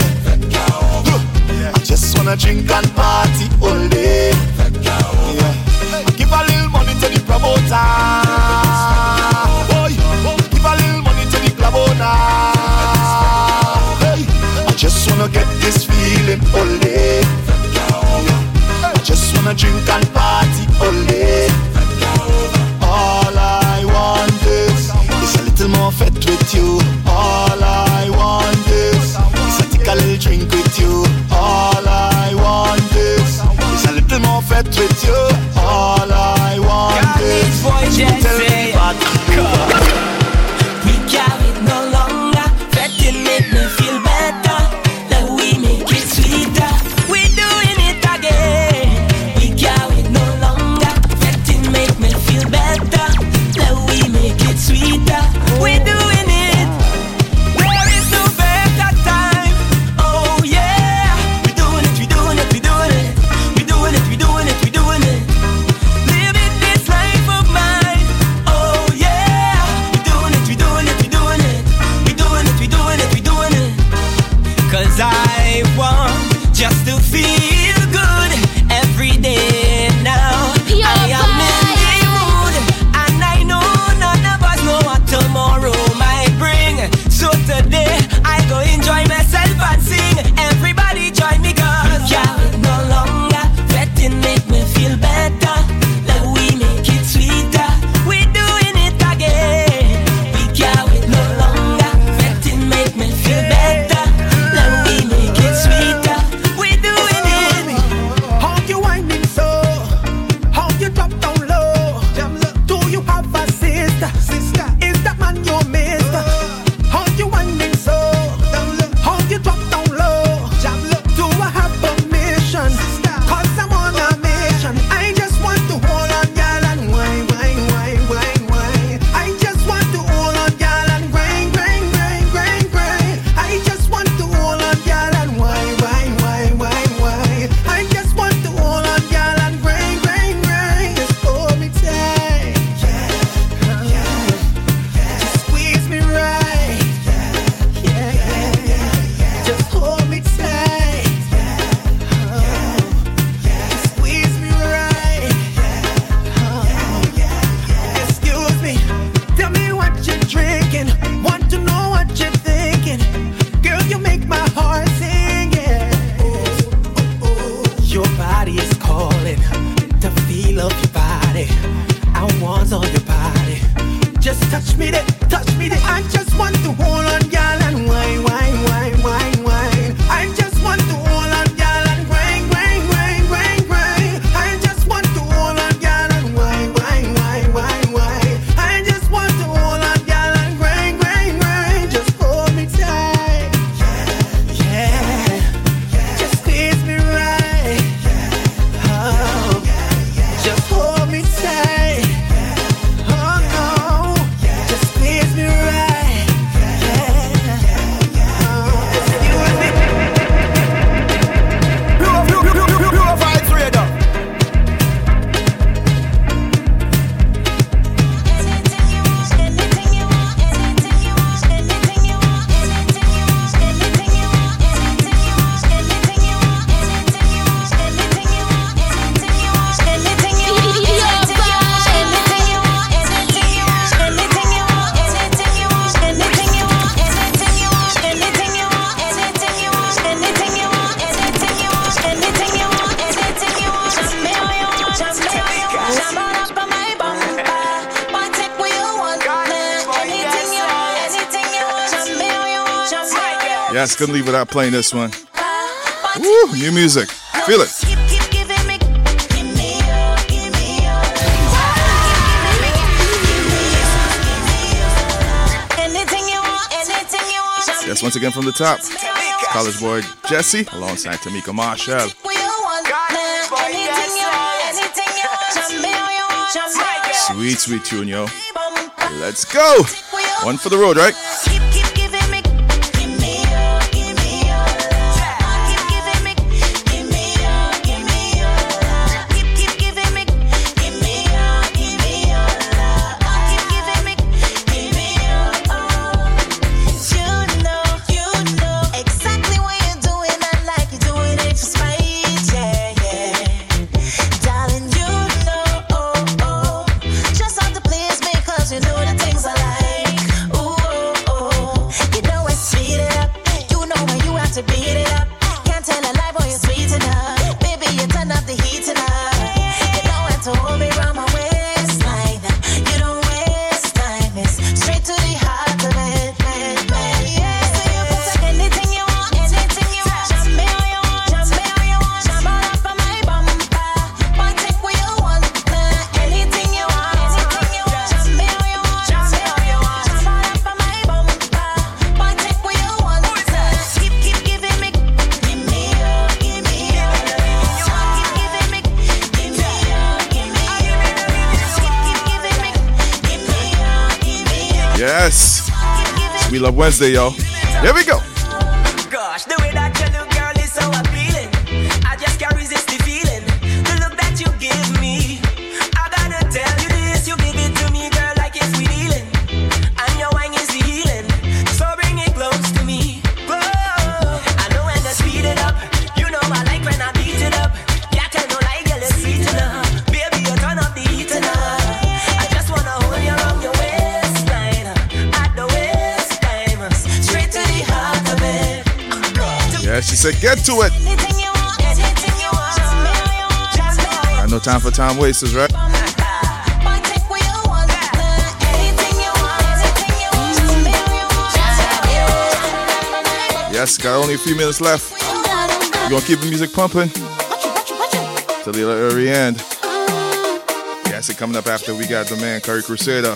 I just wanna drink and party all day. Yeah promoter. Boy, give a little money to the club owner. Hey, I just wanna get this feeling only. I just wanna drink and party only. All I want is, is a little more fat with you. All I want is, is a take a little drink with you. All I want is, is a little more fat with you. All it's what Jen say. Couldn't leave without playing this one. Woo, new music. Feel it. Yes, once again from the top. College boy Jesse alongside Tamika Marshall. Sweet, sweet tune, yo. Let's go. One for the road, right? Wednesday, y'all. Time for time wasters, right? Yes, got only a few minutes left. You gonna keep the music pumping till the very end. Yes, it coming up after we got the man Curry Crusader.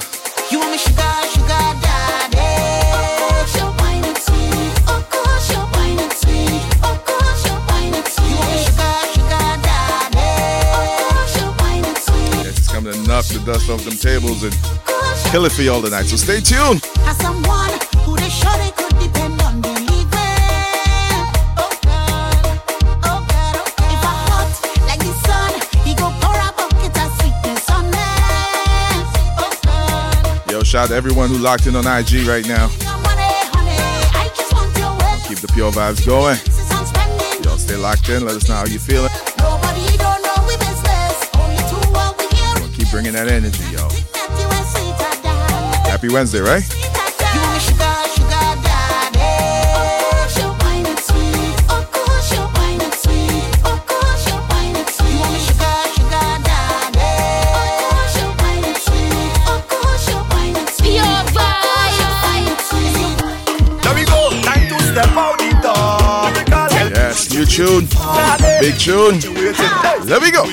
Dust off them tables and kill it for y'all tonight. So stay tuned. Yo, shout out to everyone who locked in on IG right now. I just want your way. Keep the pure vibes going. Y'all stay locked in. Let us know how you feeling. That energy, yo. Happy Wednesday, right? Yes, new tune. Big tune. There we go.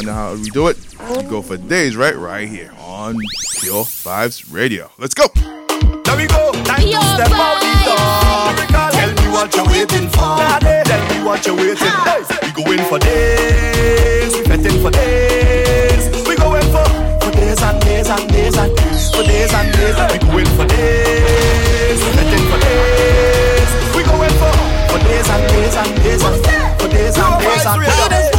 If anyone know how we do it, we go for days, right? Right here on Pure Vibes Radio. Let's go. There we go, time to step out the door. Tell me what you're waiting for. Tell me what you're waiting for. We going for days, we betting for days. We going for for days and days and days and days. For days and days, we going for days, we betting for days. We going for for days and days and days and for days and days and days.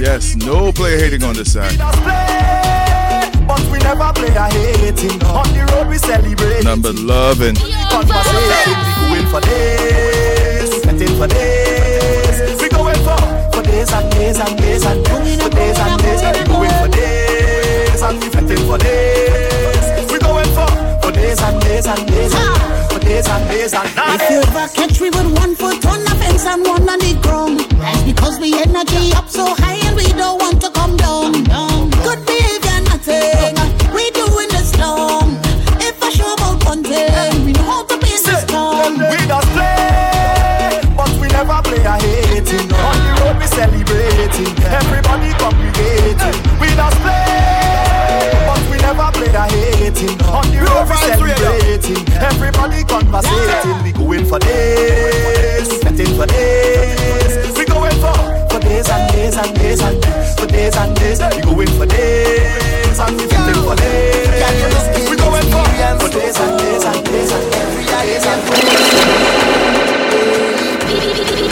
Yes, no player hating on this side. But we never play a hating. On the road we celebrate. Number eleven. Days. Days. Days and days and days and days. Days and days and days. And days. Days and days and days. And days. If you ever catch me with one foot on the fence and one on the ground, that's because we energy up so high and we don't want to come down. Good behavior, nothing. We doing this long. If I show about one thing, we know how to be system. We just play, but we never play a hating. On the road we celebrating, everybody congregating. We just play, we never play a hating. On the road we celebrating, everybody conversating. We going for days, betting for days. We going for for days and days and days and for days and days. We going for days and we betting for days. We going for for days and days and days and every days and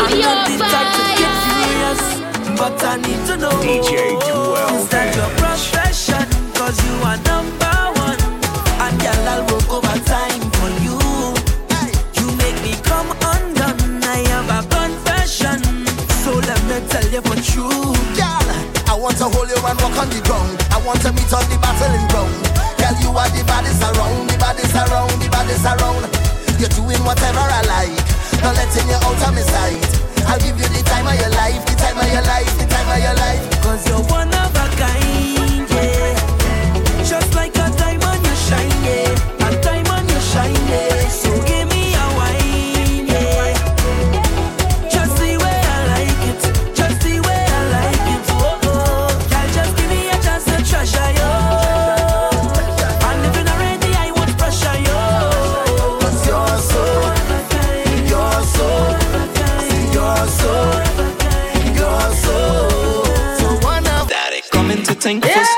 I'm not the type to get furious, but I need to know DJ Is you for true Girl, I want to hold you and walk on the ground. I want to meet on the battling ground. Girl, you are the baddest around, the baddest around, the baddest around. You're doing whatever I like, not letting you out of my sight. I'll give you the time of your life, the time of your life, the time of your life. Cause you're one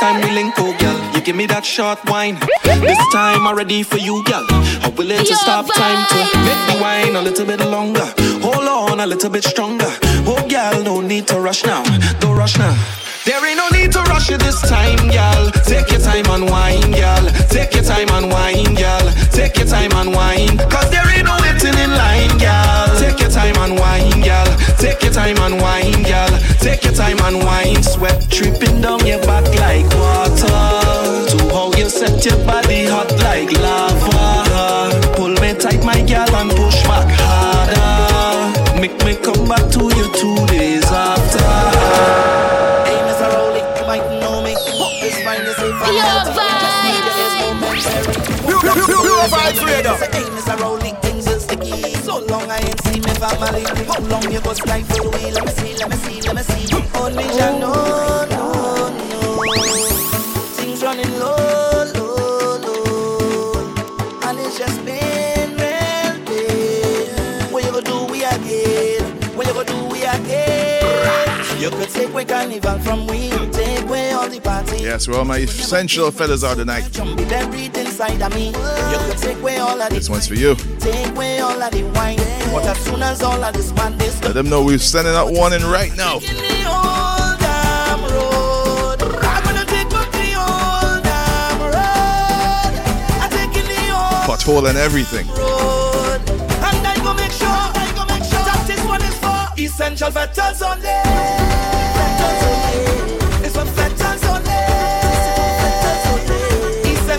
time we link, oh girl. You give me that short wine. This time I'm ready for you, girl. I'm willing to stop time to make me wine a little bit longer. Hold on a little bit stronger. Oh girl, no need to rush now. Don't rush now. There ain't no need to rush it this time, girl. Take your time and wine, girl. Take your time and wine, girl. Take your time and wine. Cause there ain't no waiting in line, girl. Take your time and wine, girl. Take your time and wine, girl. Take your time and wine. Sweat dripping down your back like water. To how you set your body hot like lava. Pull me tight, my girl, and push back harder. Make me come back to you two days after. Pure vibes, radar. Hey, Mr. Rowley, things are sticky. So long I ain't seen me family. How long you go slide for the wheel? Let me see, let me see, let me see. Only Jah know, no, no. Things running low, low, low. And it's just been real. What you gonna do, we again? What you gonna do, we again? You could take away carnival from we, Yes, where all my essential fellas are tonight. Be inside of me. You could take away all of This one's for you. take away all of the wine. But as soon as all of this madness Let them know we're sending out warning right now. old damn road. I'm gonna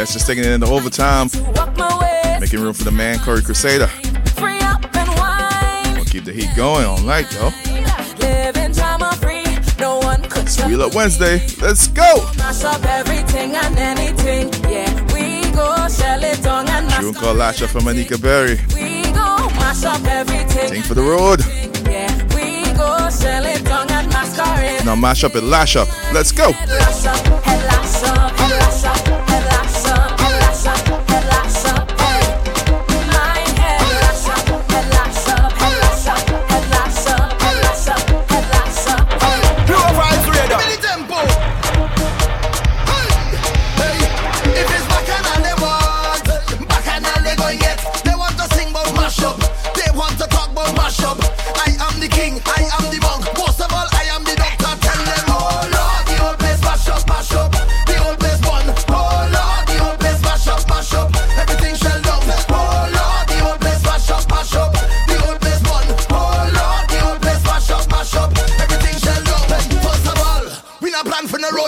That's just taking it into overtime. Making room for the man, Curry Crusader. We'll keep the heat going all night, though. Feel Wednesday. Let's go. June call Lasha from Anika Berry. Ting for the road. Yeah, we go sell it tongue and masquerade. Now mash up and lash up. Let's go.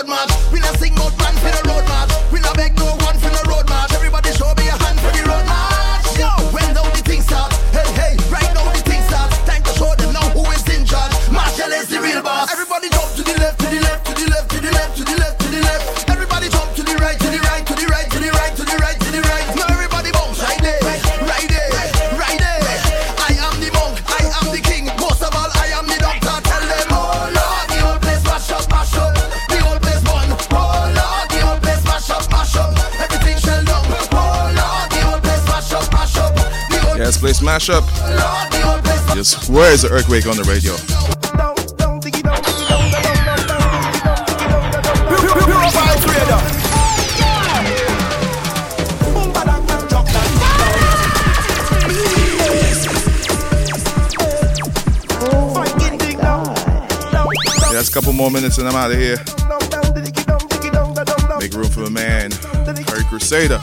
My. mashup. Yes, where is the earthquake on the radio? Yes, a couple more minutes and I'm out of here. Make room for the man, Harry Crusader.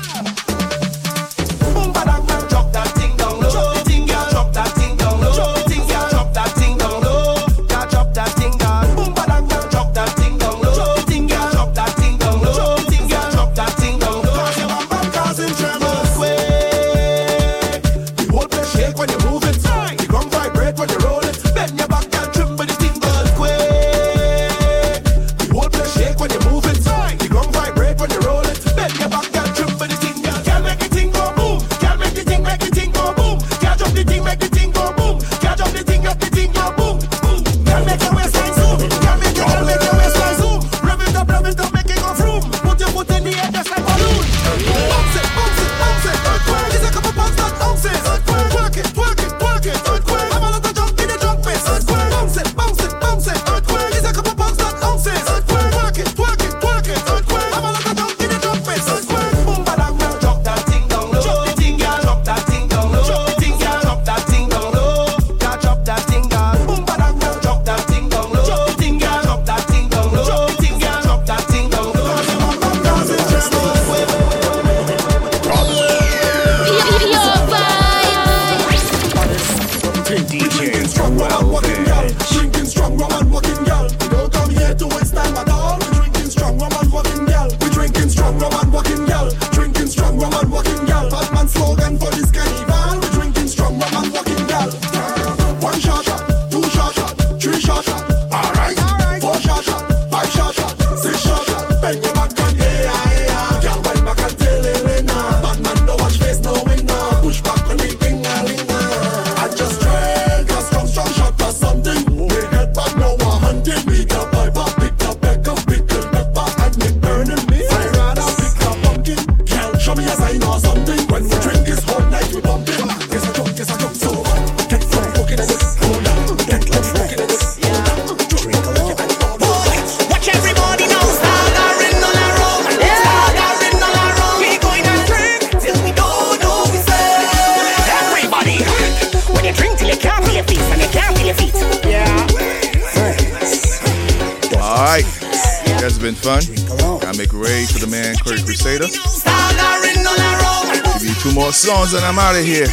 And I'm out of here.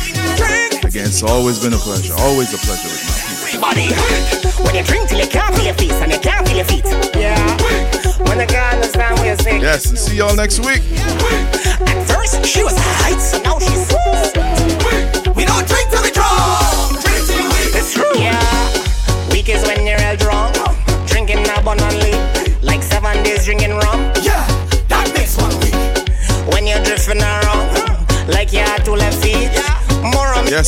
Again, it's always been a pleasure. Always a pleasure with my people. When you drink till you can't feel your feet and you can't feel your feet. Yeah. When the girl understand what you're saying. Yes, and see y'all next week.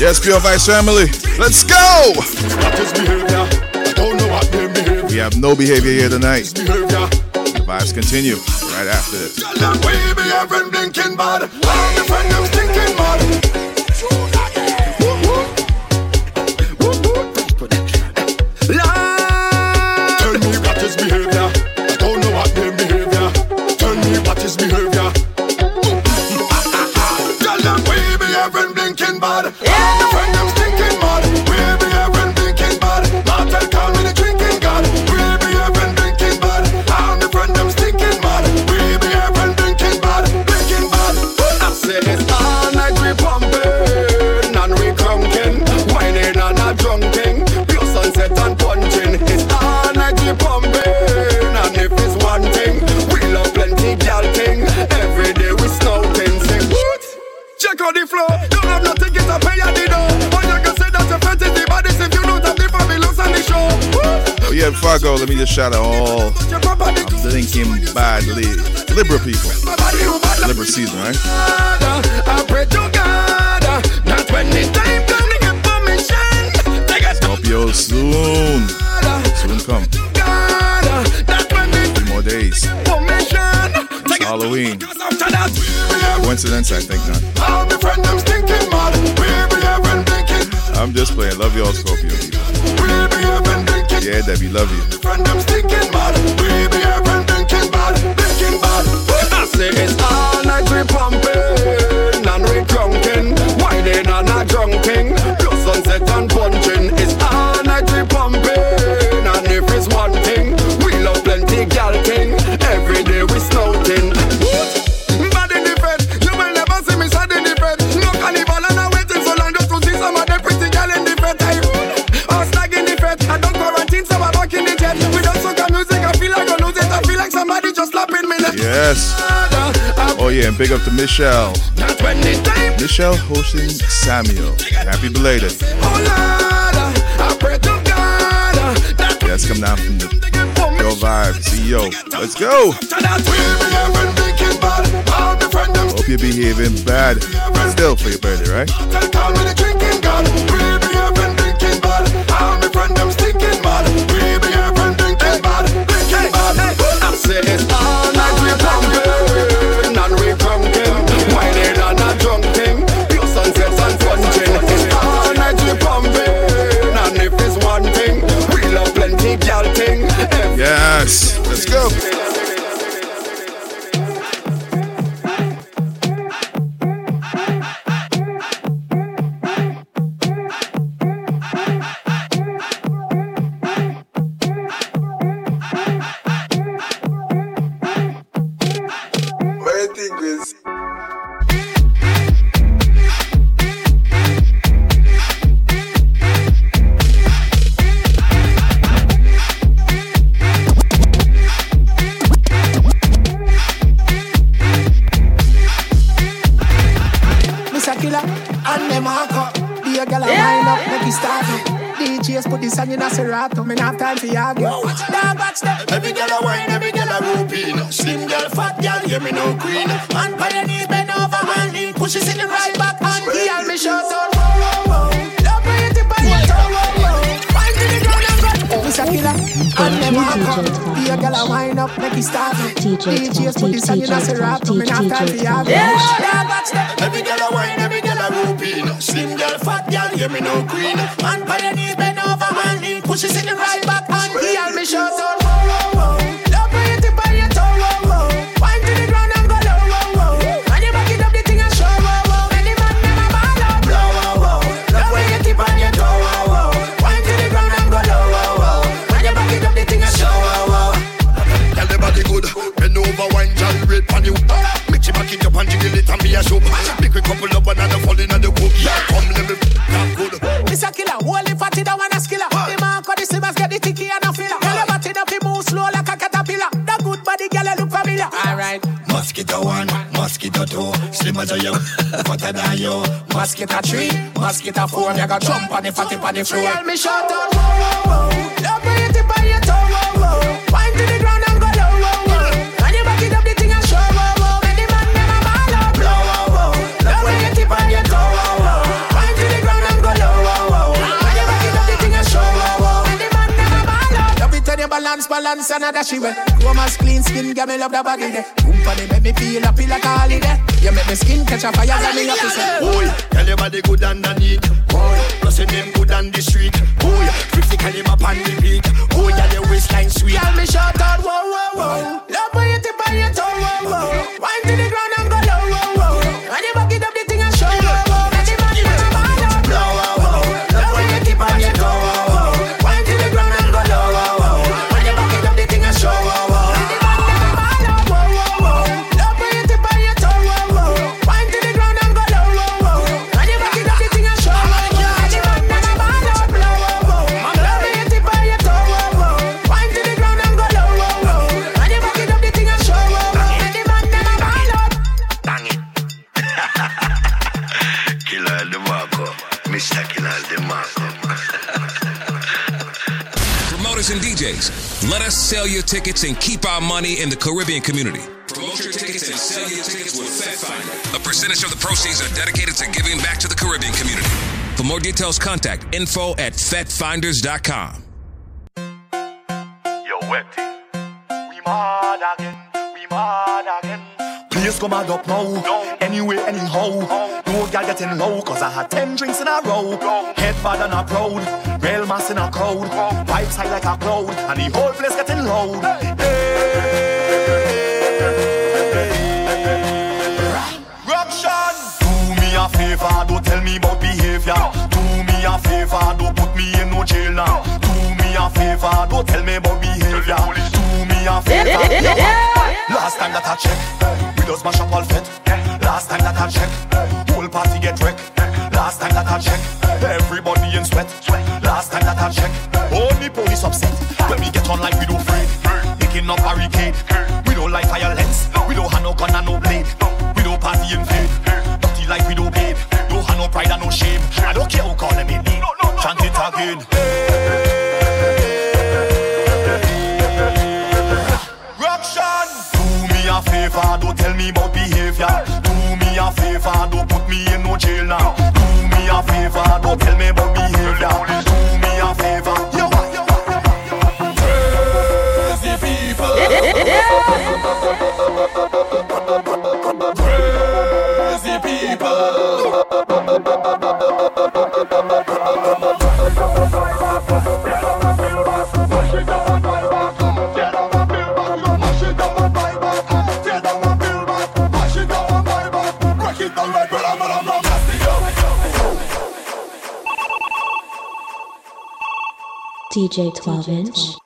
Yes, Pure Vice family. Let's go! We have no behavior here tonight. The vibes continue right after this. Let me just shout out all I'm thinking badly. Libra people. Libra season, right? You soon. Soon come. Three more days. It's Halloween. Coincidence, I think not. I'm just playing. Love y'all, Scorpio people. Yeah, Debbie, love you. Friend mad. We behaving blinking bad. Blinking bad. I say it's all night we pumping and we whining and a drunking. Plus sunset and punching. It's all night we pumping and if it's one thing, we love plenty. Every day we. Yes. Oh yeah, and big up to Michelle. Michelle hosting Samuel. Happy belated. Yes, come down from the Yo Vibe CEO. Let's go. Hope you're behaving bad. Still for your birthday, right? Let's go. Wind up, make it start. DJ DJs put this on you, that's a rap. Me not time for you. Yeah, Every girl a wine, every girl a roupine. Slim girl, fat girl, hear me no queen. Man, by your knees, bend over, hand in, push it in the right back, and girl, me shut out. A show. Make we couple up another fall in the cook. Yeah, come let me that good. This a killer, holy fatty, the one a skiller. The man cut the simmers, get the ticky and a filler. Tell your body up, move slow like a caterpillar. That good body, girl, you look familiar. Alright. Mosquito one, mosquito two, slim as a you, fatter <laughs> than you. Mosquito three, mosquito four, me got jump on the fatty on the floor. Girl, me shut down, whoa, whoa, whoa. Love when you tip on your toe, whoa, whoa. Balance, balance, and a dash it well. Woman's clean skin, girl, me love the body there. Boom for make me feel happy like a holiday. You make me skin catch a fire, got me up to say. Boy, tell your body good underneath. Boy, plus your name good on the street. Boy, 50 caliber on the peak. Boy, yeah, your waistline sweet. Girl, me shout out, whoa, whoa, whoa. Love let us sell your tickets and keep our money in the Caribbean community. Promote your tickets and sell your tickets with FetFinder. A percentage of the proceeds are dedicated to giving back to the Caribbean community. For more details, contact info at fetfinders.com. Please come mad up now. Anyway, anyhow. No girl getting low, cause I had 10 drinks in a row. Head bad and a proud. Real mass in a crowd. Vibes high like a cloud. And the whole place getting loud. Ruction! Do me a favor, don't tell me about behavior. Do me a favor, don't put me in no jail now. Do me a favor, don't tell me about behavior. Do me a favor. Last time that I check, we just mash up all fit. Last time that I check, whole party get wrecked. Last time that I check, everybody in sweat. Last time that I check, only police upset. When we get on like we don't picking up barricade. We don't like violence, we don't have no gun and no blade. We don't party in vain, dirty like we don't babe. Don't have no pride and no shame. I don't care who call me name. Chant it again. Ruction! Tell me about behavior. Do me a favor, don't put me in no jail now. Do me a favor, don't tell me about behavior. DJ 12 inch.